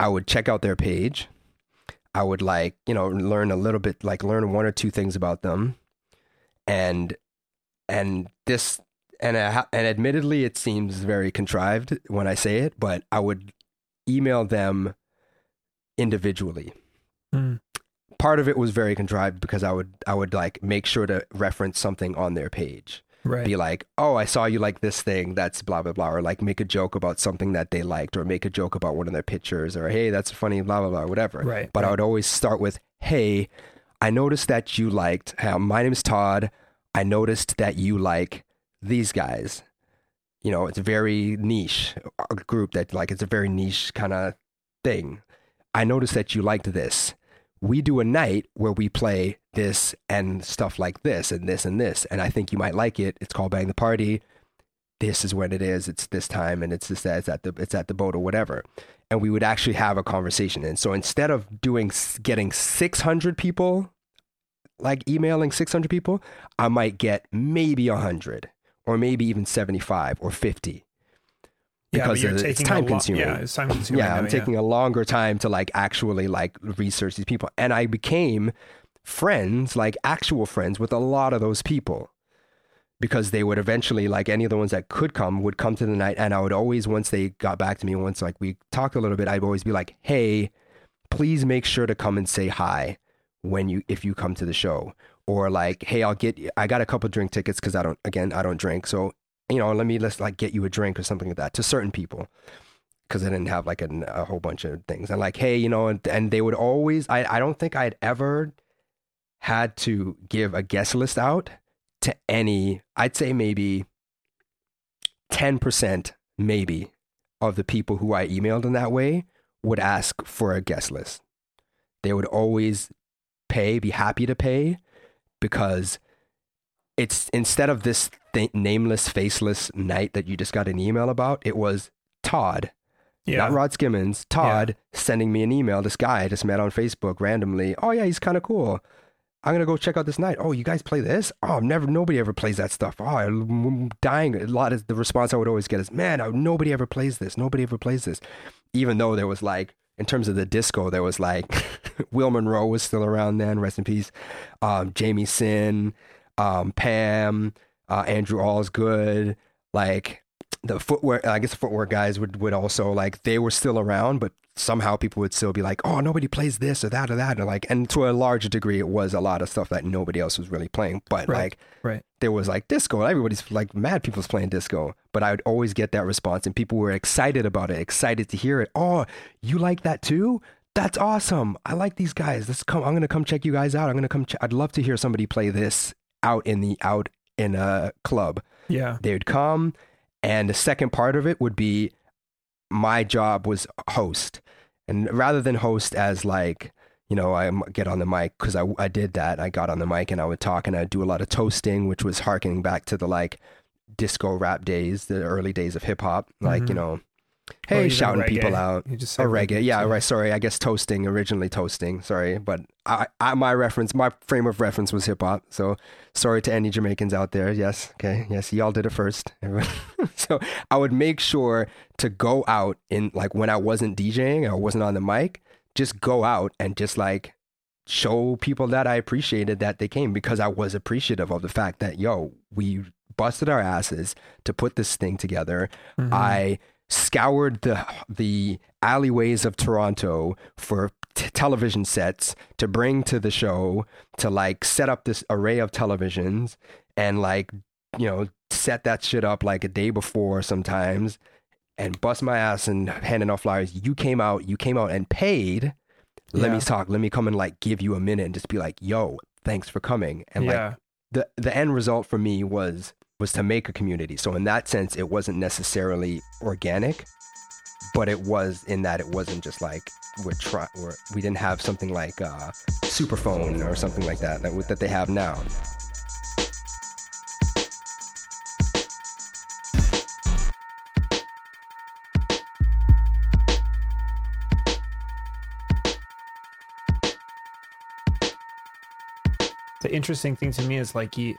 I would check out their page. I would like, you know, learn a little bit, like learn one or two things about them. And, and this, and, I and admittedly, it seems very contrived when I say it, but I would email them individually Mm. part of it was very contrived because I would I would like make sure to reference something on their page. right Be like, "Oh, I saw you like this thing. That's blah blah blah," or like make a joke about something that they liked, or make a joke about one of their pictures, or "Hey, that's funny," blah blah blah, whatever. Right, But I would always start with, "Hey, I noticed that you liked. Uh, my name is Todd. I noticed that you like these guys. You know, it's a very niche uh, group that like it's a very niche kind of thing. I noticed that you liked this. We do a night where we play this and stuff like this and this and this, and I think you might like it. It's called Bang the Party. This is when it is. It's this time, and it's this. It's at the. It's at the boat or whatever. And we would actually have a conversation. And so instead of doing getting six hundred people like emailing 600 people, I might get maybe 100 or maybe even 75 or 50 Yeah, because you're it's time lo- consuming. Yeah, it's time consuming. yeah, now, I'm taking a longer time to like actually like research these people. And I became friends, like actual friends with a lot of those people. Because they would eventually, like any of the ones that could come, would come to the night, and I would always, once they got back to me, once like we talked a little bit, I'd always be like, "Hey, please make sure to come and say hi when you if you come to the show," or like, "Hey, I'll get I got a couple drink tickets because I don't again I don't drink, so you know let me let's like get you a drink or something like that to certain people." because I didn't have like a, a whole bunch of things. And like, hey, you know, and, and they would always, I, I don't think I'd ever had to give a guest list out to any, I'd say maybe 10% maybe of the people who I emailed in that way would ask for a guest list. They would always pay, be happy to pay because it's instead of this th- nameless, faceless night that you just got an email about, it was Todd Yeah. not Rod Skimmons, Todd sending me an email. This guy I just met on Facebook randomly. Oh yeah, he's kind of cool. I'm gonna go check out this night. Oh, you guys play this? Oh, never. Nobody ever plays that stuff. Oh, I'm dying. A lot of the response I would always get is, "Man, nobody ever plays this. Nobody ever plays this." Even though there was like, in terms of the disco, there was like, Will Monroe was still around then. Rest in peace. Um, Jamie Sin, um, Pam, uh, Andrew Allsgood, like the footwear i guess the footwear guys would, would also like they were still around but somehow people would still be like oh nobody plays this or that or that and like and to a larger degree it was a lot of stuff that nobody else was really playing but Right. like Right. there was like disco everybody's like mad people's playing disco but i would always get that response and people were excited about it excited to hear it oh you like that too that's awesome i like these guys let's come i'm gonna come check you guys out i'm gonna come ch- i'd love to hear somebody play this out in the out in a club Yeah. they would come and the second part of it would be my job was host. And rather than host as like you know i get on the mic because I, I did that. I got on the mic and i would talk and i'd do a lot of toasting which was harkening back to the like disco rap days the early days of hip-hop like you Mhm. know hey shouting people out You just say Oh, reggae. Yeah, right. Sorry. I guess toasting, originally toasting. Sorry. But I, I my reference, my frame of reference was hip hop. So sorry to any Jamaicans out there. Yes. Okay. Yes. Y'all did it first. So I would make sure to go out in like when I wasn't DJing, I wasn't on the mic, just go out and just like show people that I appreciated that they came because I was appreciative of the fact that, yo, we busted our asses to put this thing together. Mhm. I scoured the the alleyways of Toronto for t- television sets to bring to the show to like set up this array of televisions and like you know set that shit up like a day before sometimes and bust my ass and handing out flyers. You came out, you came out and paid. Let me talk. Let me come and like give you a minute and just be like, "Yo, thanks for coming." And like the the end result for me was was to make a community. So in that sense, it wasn't necessarily organic, but it was in that it wasn't just like we're try we're, we didn't have something like uh, Superphone or something like that that, that they have now. the interesting thing to me is like you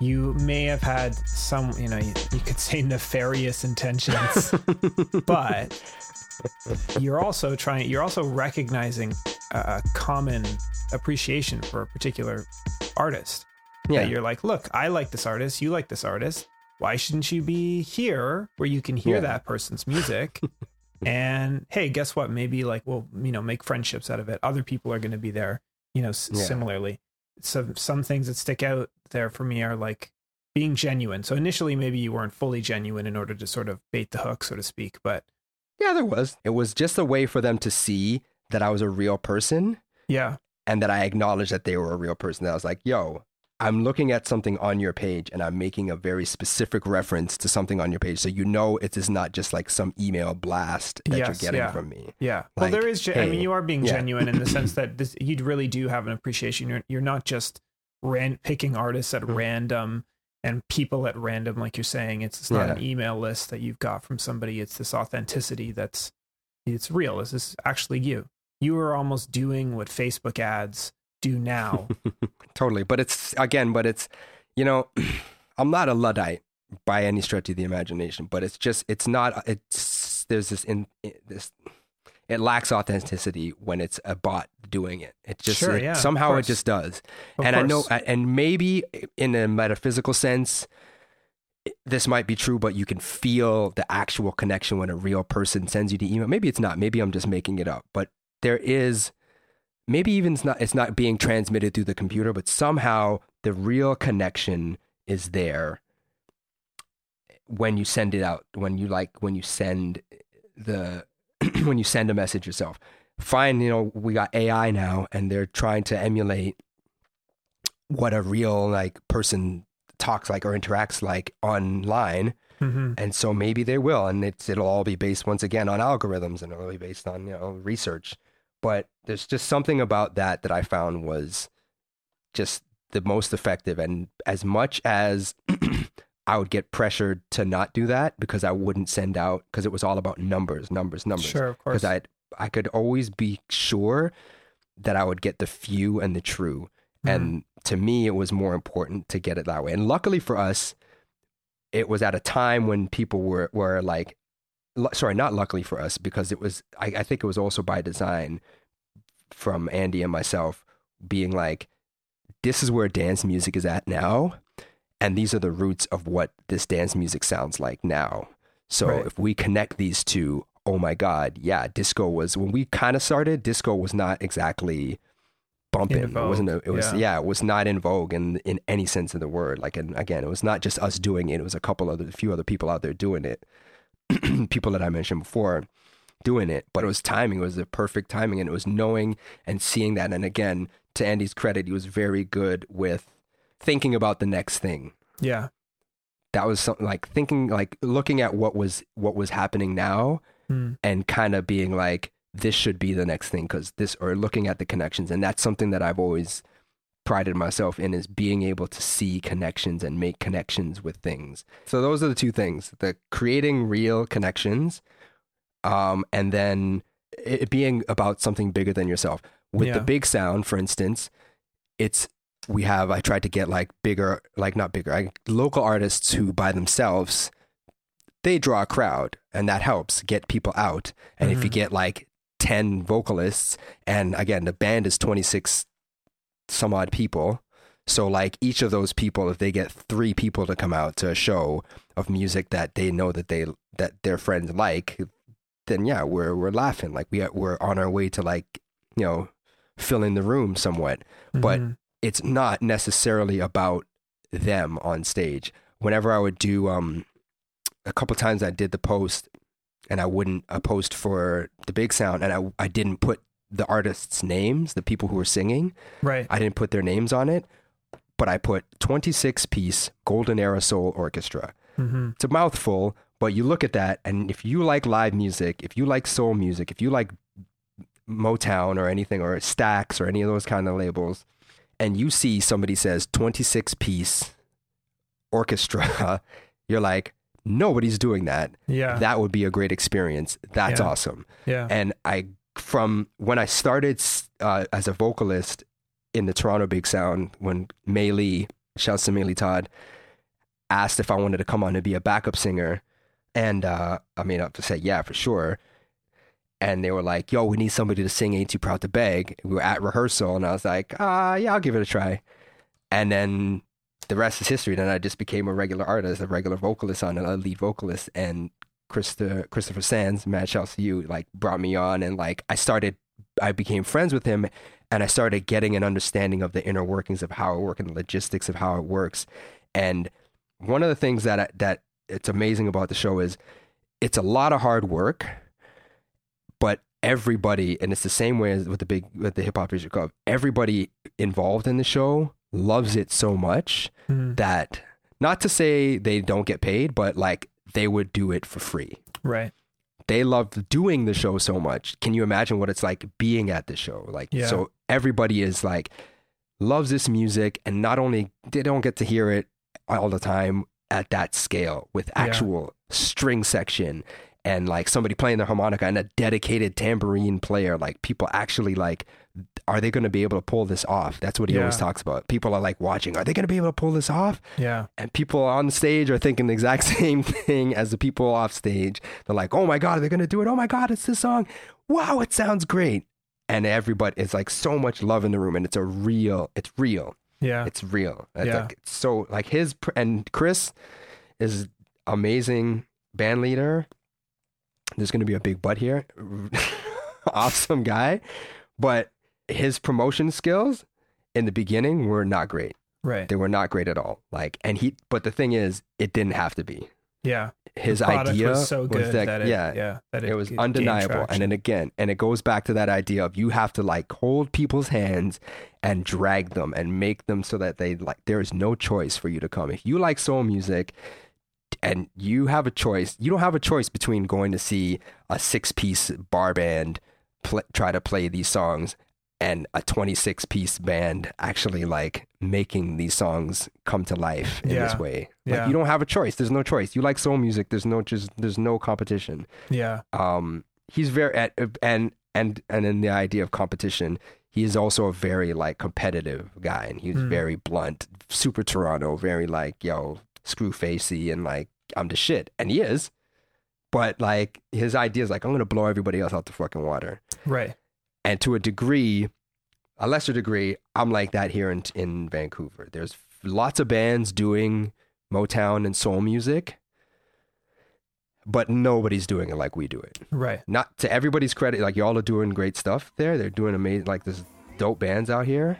you may have had some you know you, you could say nefarious intentions but you're also trying you're also recognizing a, common appreciation for a particular artist. Yeah, that you're like look i like this artist. You like this artist. Why shouldn't you be here where you can hear Yeah. that person's music? And hey guess what? Maybe like we'll you know make friendships out of it. Other people are going to be there you know s- Yeah. similarly some some things that stick out there for me are like being genuine so initially maybe you weren't fully genuine in order to sort of bait the hook so to speak but yeah, there was. It was just a way for them to see that I was a real person yeah and that I acknowledged that they were a real person. That I was like, yo, I'm looking at something on your page and I'm making a very specific reference to something on your page. So you know it is not just like some email blast that Yes, you're getting yeah. from me. Yeah. Well, there is. Ge- I mean, you are being yeah. genuine in the sense that this, you really do have an appreciation. You're you're not just ran picking artists at Mhm. random and people at random, like you're saying. It's, it's not Yeah. an email list that you've got from somebody. It's this authenticity that's it's real. This is actually you. You are almost doing what Facebook ads do now. totally. But it's again, but it's you know, I'm not a luddite by any stretch of the imagination, but it's just it's not it's there's this in this it lacks authenticity when it's a bot doing it. It just Sure, it- yeah, somehow it just does. Of and I know and maybe in a metaphysical sense this might be true, but you can feel the actual connection when a real person sends you the email. Maybe it's not. Maybe I'm just making it up. But there is maybe even it's not it's not being transmitted through the computer, but somehow the real connection is there when you send it out. When you like when you send the when you send a message yourself. Fine, you know, we got AI now and they're trying to emulate what a real like person talks like or interacts like online hmm and so maybe they will and it's it'll all be based once again on algorithms and it'll be based on you know research but there's just something about that that i found was just the most effective and as much as i would get pressured to not do that because i wouldn't send out because it was all about numbers numbers numbers Sure, of course. because i i could always be sure that i would get the few and the true Mhm. and to me it was more important to get it that way and luckily for us it was at a time when people were were like sorry not luckily for us because it was I, I think it was also by design from andy and myself being like this is where dance music is at now and these are the roots of what this dance music sounds like now so Right. if we connect these two oh my god yeah disco was when we kind of started disco was not exactly bumping it wasn't a, it was yeah. yeah. it was not in vogue in in any sense of the word like and again it was not just us doing it it was a couple other a few other people out there doing it people that i mentioned before doing it but it was timing it was the perfect timing and it was knowing and seeing that and again to andy's credit he was very good with thinking about the next thing yeah. that was something like thinking like looking at what was what was happening now Mm. and kind of being like this should be the next thing because this or looking at the connections and that's something that i've always prided myself in is being able to see connections and make connections with things so those are the two things the creating real connections um, and then it being about something bigger than yourself with Yeah. the big sound for instance it's we have i tried to get like bigger like not bigger I, local artists who by themselves they draw a crowd and that helps get people out and if you Mhm. get like 10 vocalists and again the band is 26 some odd people so like each of those people if they get three people to come out to a show of music that they know that they that their friends like then yeah we're we're laughing like we we're on our way to like you know filling the room somewhat but Mhm. it's not necessarily about them on stage. Whenever I would do, um, a couple times I did the post, and I wouldn't a post for the big sound, and I I didn't put the artists' names, the people who were singing. right. I didn't put their names on it, but I put twenty six piece Golden Era Soul Orchestra. hmm It's a mouthful, but you look at that, and if you like live music, if you like soul music, if you like Motown or anything, or Stax or any of those kind of labels, and you see somebody says 26 piece orchestra, you're like, nobody's doing that. Yeah. That would be a great experience. That's Yeah. awesome. yeah. And I, from when I started uh, as a vocalist in the Toronto Big Sound, when Maylee, shouts to Maylee Todd, asked if I wanted to come on and be a backup singer. And uh, I mean, I to say, yeah, for sure. And they were like, yo, we need somebody to sing Ain't Too Proud to Beg. We were at rehearsal, and I was like, ah, yeah, I'll give it a try. And then the rest is history. Then I just became a regular artist, a regular vocalist on a lead vocalist. And Christa, Christopher Sands, mad shouts to you, like brought me on and like I started, I became friends with him and I started getting an understanding of the inner workings of how it works and the logistics of how it works. And one of the things that, I, that it's amazing about the show is it's a lot of hard work, but everybody, and it's the same way as with the big, with the hip hop music club, everybody involved in the show loves it so much Mhm. that not to say they don't get paid, but like they would do it for free. Right. They love doing the show so much. Can you imagine what it's like being at the show? Like, Yeah. so everybody is like, loves this music, and not only they don't get to hear it all the time at that scale with Yeah. actual string section and like somebody playing the harmonica and a dedicated tambourine player like people actually like are they going to be able to pull this off that's what he always talks about people are like watching are they going to be able to pull this off Yeah. and people on stage are thinking the exact same thing as the people off stage they're like oh my god are they going to do it oh my god it's this song wow it sounds great and everybody it's like so much love in the room and it's a real it's real Yeah. it's real. It's Yeah. like it's so like his and Chris is amazing band leader. There's going to be a big butt here. awesome guy, but his promotion skills in the beginning were not great. right. They were not great at all. Like and he but the thing is it didn't have to be. Yeah. His idea was so good that, that, it, yeah, yeah, that it was gained undeniable and then again and it goes back to that idea of you have to like hold people's hands and drag them and make them so that they like there is no choice for you to come if you like soul music and you have a choice you don't have a choice between going to see a six piece bar band pl- try to play these songs and a 26 piece band actually like making these songs come to life in this way. Like Yeah. you don't have a choice. There's no choice. You like soul music. There's no just there's no competition. Yeah. um he's very at, and and and in the idea of competition he is also a very like competitive guy and he's Mm. very blunt super toronto very like yo screw facey and like i'm the shit and he is but like his idea is like i'm gonna blow everybody else out the fucking water Right. and to a degree a lesser degree i'm like that here in in vancouver there's lots of bands doing motown and soul music but nobody's doing it like we do it Right. not to everybody's credit, like y'all are doing great stuff there. They're doing amazing, like there's dope bands out here.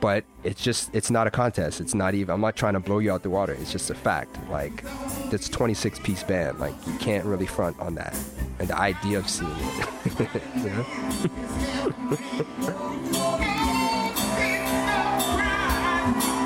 But it's just, it's not a contest. It's not even. I'm not trying to blow you out the water. It's just a fact. Like, it's 26 piece band. Like, you can't really front on that. And the idea of seeing it?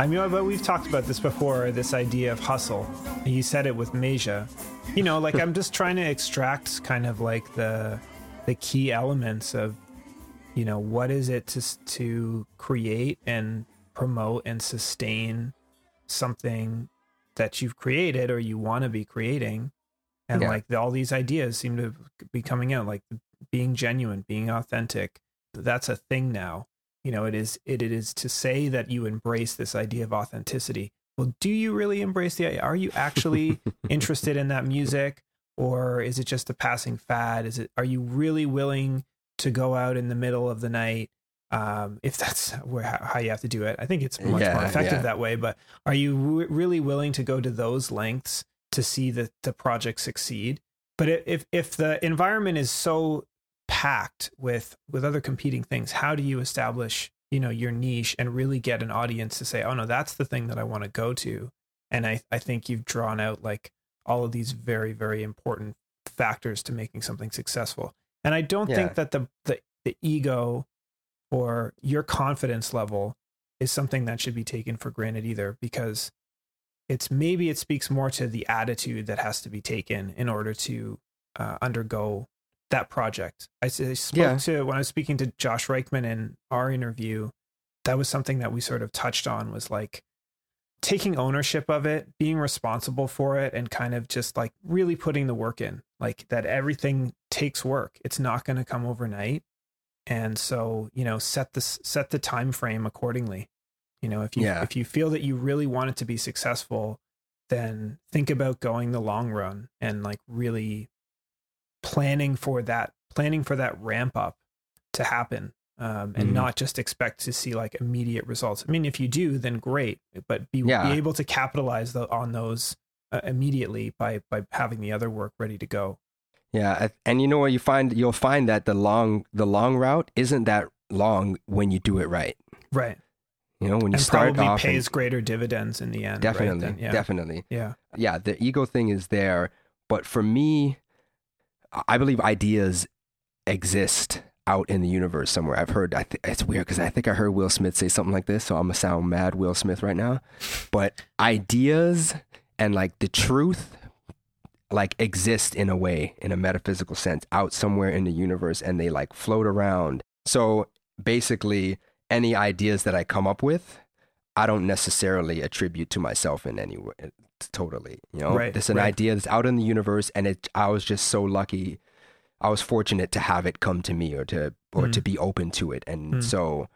I mean, but we've talked about this before. This idea of hustle. You said it with Meja. You know, like I'm just trying to extract kind of like the the key elements of, you know, what is it to to create and promote and sustain something that you've created or you want to be creating, and Yeah. like all these ideas seem to be coming out, like being genuine, being authentic. That's a thing now you know it is it, it is to say that you embrace this idea of authenticity. Well do you really embrace the are you actually interested in that music? Or is it just a passing fad? Is it are you really willing to go out in the middle of the night um, if that's where, how you have to do it? I think it's much Yeah, more effective yeah. that way but are you re- really willing to go to those lengths to see the, the project succeed? But if if the environment is so packed with with other competing things how do you establish you know your niche and really get an audience to say oh no that's the thing that i want to go to and i i think you've drawn out like all of these very very important factors to making something successful and i don't Yeah. think that the the the ego or your confidence level is something that should be taken for granted either because it's maybe it speaks more to the attitude that has to be taken in order to uh, undergo that project. I spoke Yeah. to when I was speaking to Josh Reichman in our interview. That was something that we sort of touched on was like taking ownership of it, being responsible for it, and kind of just like really putting the work in. Like that everything takes work. It's not going to come overnight, and so you know set the set the time frame accordingly. You know if you Yeah. if you feel that you really want it to be successful, then think about going the long run and like really planning for that planning for that ramp up to happen um, and Mhm. not just expect to see like immediate results. I mean, if you do, then great, but be, Yeah. be able to capitalize tho- on those uh, immediately by by having the other work ready to go. Yeah, and you know what you find you'll find that the long the long route isn't that long when you do it right. Right, You know, when you and start probably off and- pays greater dividends in the end. right? definitely, Then, yeah, definitely. yeah, yeah, the ego thing is there, but for me, I believe ideas exist out in the universe somewhere. I've heard. I th- it's weird because I think I heard Will Smith say something like this, so I'm gonna sound mad Will Smith right now. But ideas and like the truth, like exist in a way, in a metaphysical sense, out somewhere in the universe, and they like float around. So basically, any ideas that I come up with, I don't necessarily attribute to myself in any way. Totally, you know, Right, it's an right. idea that's out in the universe, and it. I was just so lucky. I was fortunate to have it come to me, or to or Mm. to be open to it, and Mm. so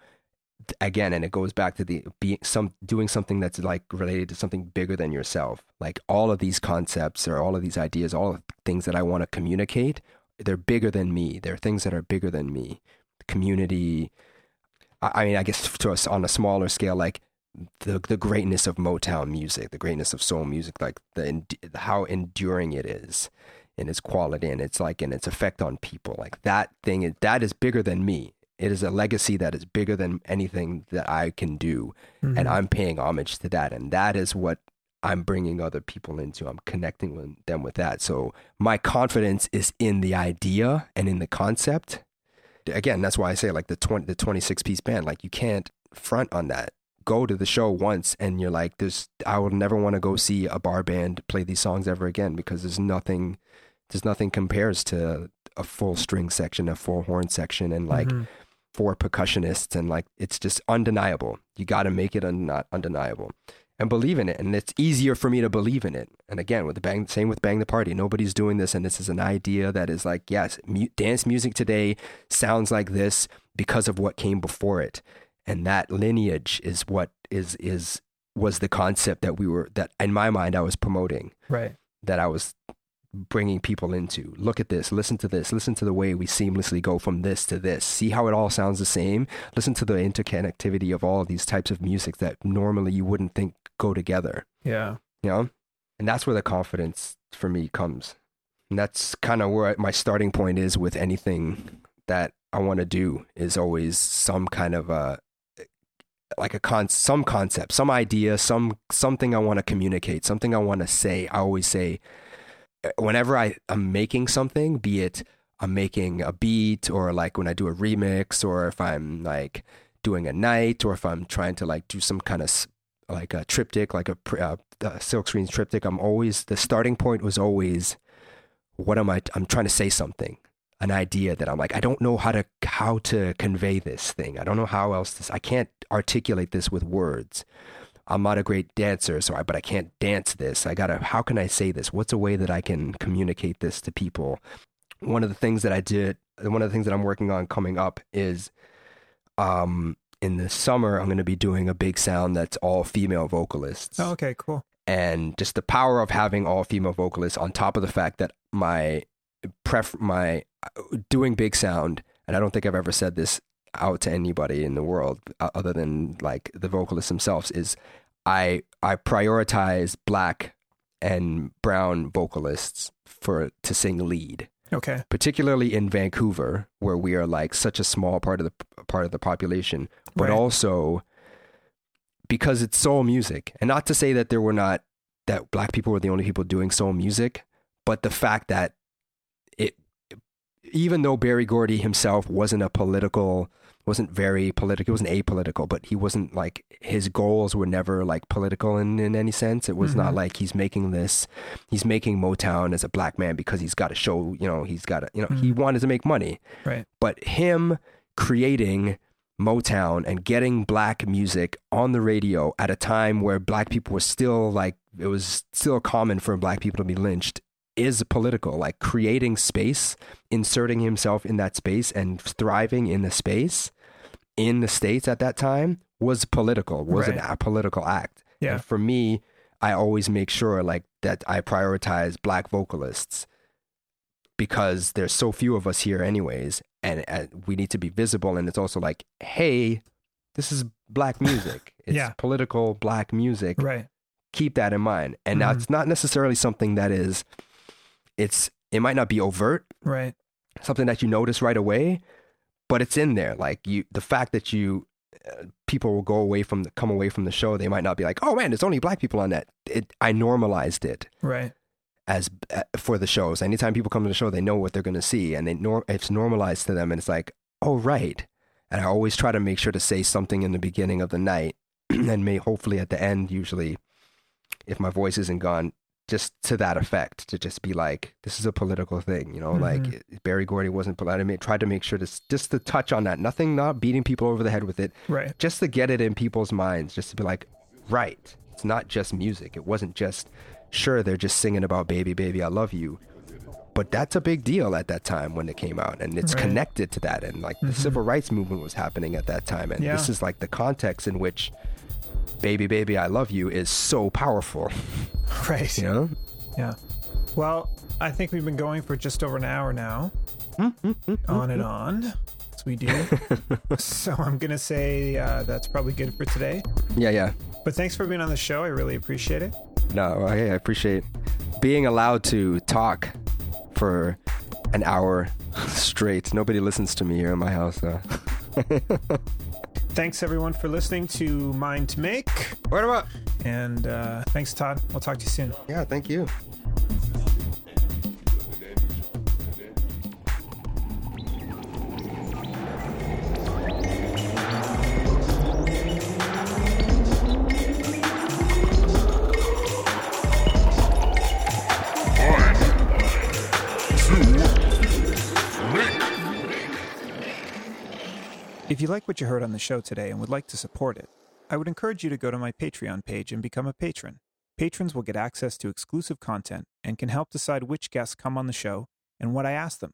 again, and it goes back to the being some doing something that's like related to something bigger than yourself. Like all of these concepts or all of these ideas, all of the things that I want to communicate, they're bigger than me. They're things that are bigger than me. Community. I, I mean, I guess to us on a smaller scale, like the the greatness of Motown music, the greatness of soul music, like the how enduring it is in its quality and its like in its effect on people. Like that thing, that is bigger than me. It is a legacy that is bigger than anything that I can do, and Mhm. I'm paying homage to that, and that is what I'm bringing other people into. I'm connecting with them with that. So my confidence is in the idea and in the concept. Again, that's why I say like the twenty the 26 piece band. Like you can't front on that. Go to the show once and you're like, there's I will never want to go see a bar band play these songs ever again because there's nothing there's nothing compares to a full string section, a full horn section, and like Mhm. four percussionists, and like it's just undeniable. You got to make it un- not undeniable and believe in it, and it's easier for me to believe in it. And again, with the bang, same with Bang the Party, nobody's doing this, and this is an idea that is like, yes, mu- dance music today sounds like this because of what came before it, and that lineage is what is is was the concept that we were that in my mind I was promoting right. that I was bringing people into. Look at this, listen to this, listen to the way we seamlessly go from this to this. See how it all sounds the same? Listen to the interconnectivity of all of these types of music that normally you wouldn't think go together, Yeah. you know? And that's where the confidence for me comes. And that's kind of where my starting point is with anything that I want to do is always some kind of a like a con some concept, some idea, some something I want to communicate, something I want to say. I always say uh, whenever I am making something, be it I'm making a beat or like when I do a remix or if I'm like doing a night or if I'm trying to like do some kind of like a triptych, like a, uh, uh silk screens triptych, I'm always the starting point was always what am I? I'm trying to say something, an idea that I'm like I don't know how to how to convey this thing. I don't know how else this. I can't articulate this with words. I'm not a great dancer, so I, but I can't dance this. I gotta. How can I say this? What's a way that I can communicate this to people? One of the things that I did, one of the things that I'm working on coming up is, um, in the summer I'm going to be doing a big sound that's all female vocalists Oh, okay, cool. and just the power of having all female vocalists on top of the fact that my pref my doing big sound and I don't think I've ever said this out to anybody in the world uh, other than like the vocalists themselves is I I prioritize black and brown vocalists for to sing lead Okay. particularly in Vancouver, where we are like such a small part of the part of the population, but Right. also because it's soul music, and not to say that there were not that black people were the only people doing soul music, but the fact that even though Berry Gordy himself wasn't a political, wasn't very political, he wasn't apolitical, but he wasn't like his goals were never like political in in any sense. It was not Mhm. like he's making this he's making Motown as a black man because he's got to show, you know, he's got to, you know, he Mhm. wanted to make money. Right. But him creating Motown and getting black music on the radio at a time where black people were still like, it was still common for black people to be lynched is political. Like creating space, inserting himself in that space and thriving in the space in the States at that time was political, was Right. an a political act. Yeah. And for me, I always make sure like that I prioritize black vocalists because there's so few of us here anyways and, uh we need to be visible and it's also like hey this is black music it's Yeah. political black music Right. keep that in mind and Mhm. that's not necessarily something that is it's it might not be overt Right. something that you notice right away, but it's in there. Like you, the fact that you, uh, people will go away from the, come away from the show, they might not be like, oh man, there's only black people on that. It, I normalized it Right. as uh, for the shows. Anytime people come to the show, they know what they're going to see, and they nor- it's normalized to them, and it's like, oh right. And I always try to make sure to say something in the beginning of the night, and may hopefully at the end, usually, if my voice isn't gone, just to that effect, to just be like, this is a political thing, you know, like Berry Gordy wasn't, I mean, tried to make sure to, just to touch on that, nothing, not beating people over the head with it, Right. just to get it in people's minds, just to be like, right, it's not just music. It wasn't just, sure, they're just singing about baby, baby, I love you. But that's a big deal at that time when it came out, and it's Right. Mm-hmm. connected to that. And like the civil rights movement was happening at that time, and Yeah. this is like the context in which "Baby, Baby, I Love You" is so powerful. Right. You know? Yeah. Well, I think we've been going for just over an hour now. on and on, as we do. so I'm going to say uh, that's probably good for today. Yeah, yeah. But thanks for being on the show. I really appreciate it. No, I, I appreciate being allowed to talk for an hour straight. Nobody listens to me here in my house, though. Thanks, everyone, for listening to Mind to Make. What about? And uh, thanks, Todd. We'll talk to you soon. Yeah, thank you. If you like what you heard on the show today and would like to support it, I would encourage you to go to my Patreon page and become a patron. Patrons will get access to exclusive content and can help decide which guests come on the show and what I ask them,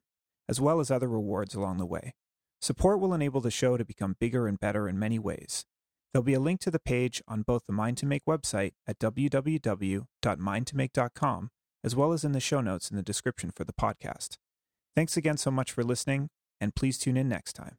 as well as other rewards along the way. Support will enable the show to become bigger and better in many ways. There'll be a link to the page on both the Mind to Make website at www.mindtomake.com, as well as in the show notes in the description for the podcast. Thanks again so much for listening, and please tune in next time.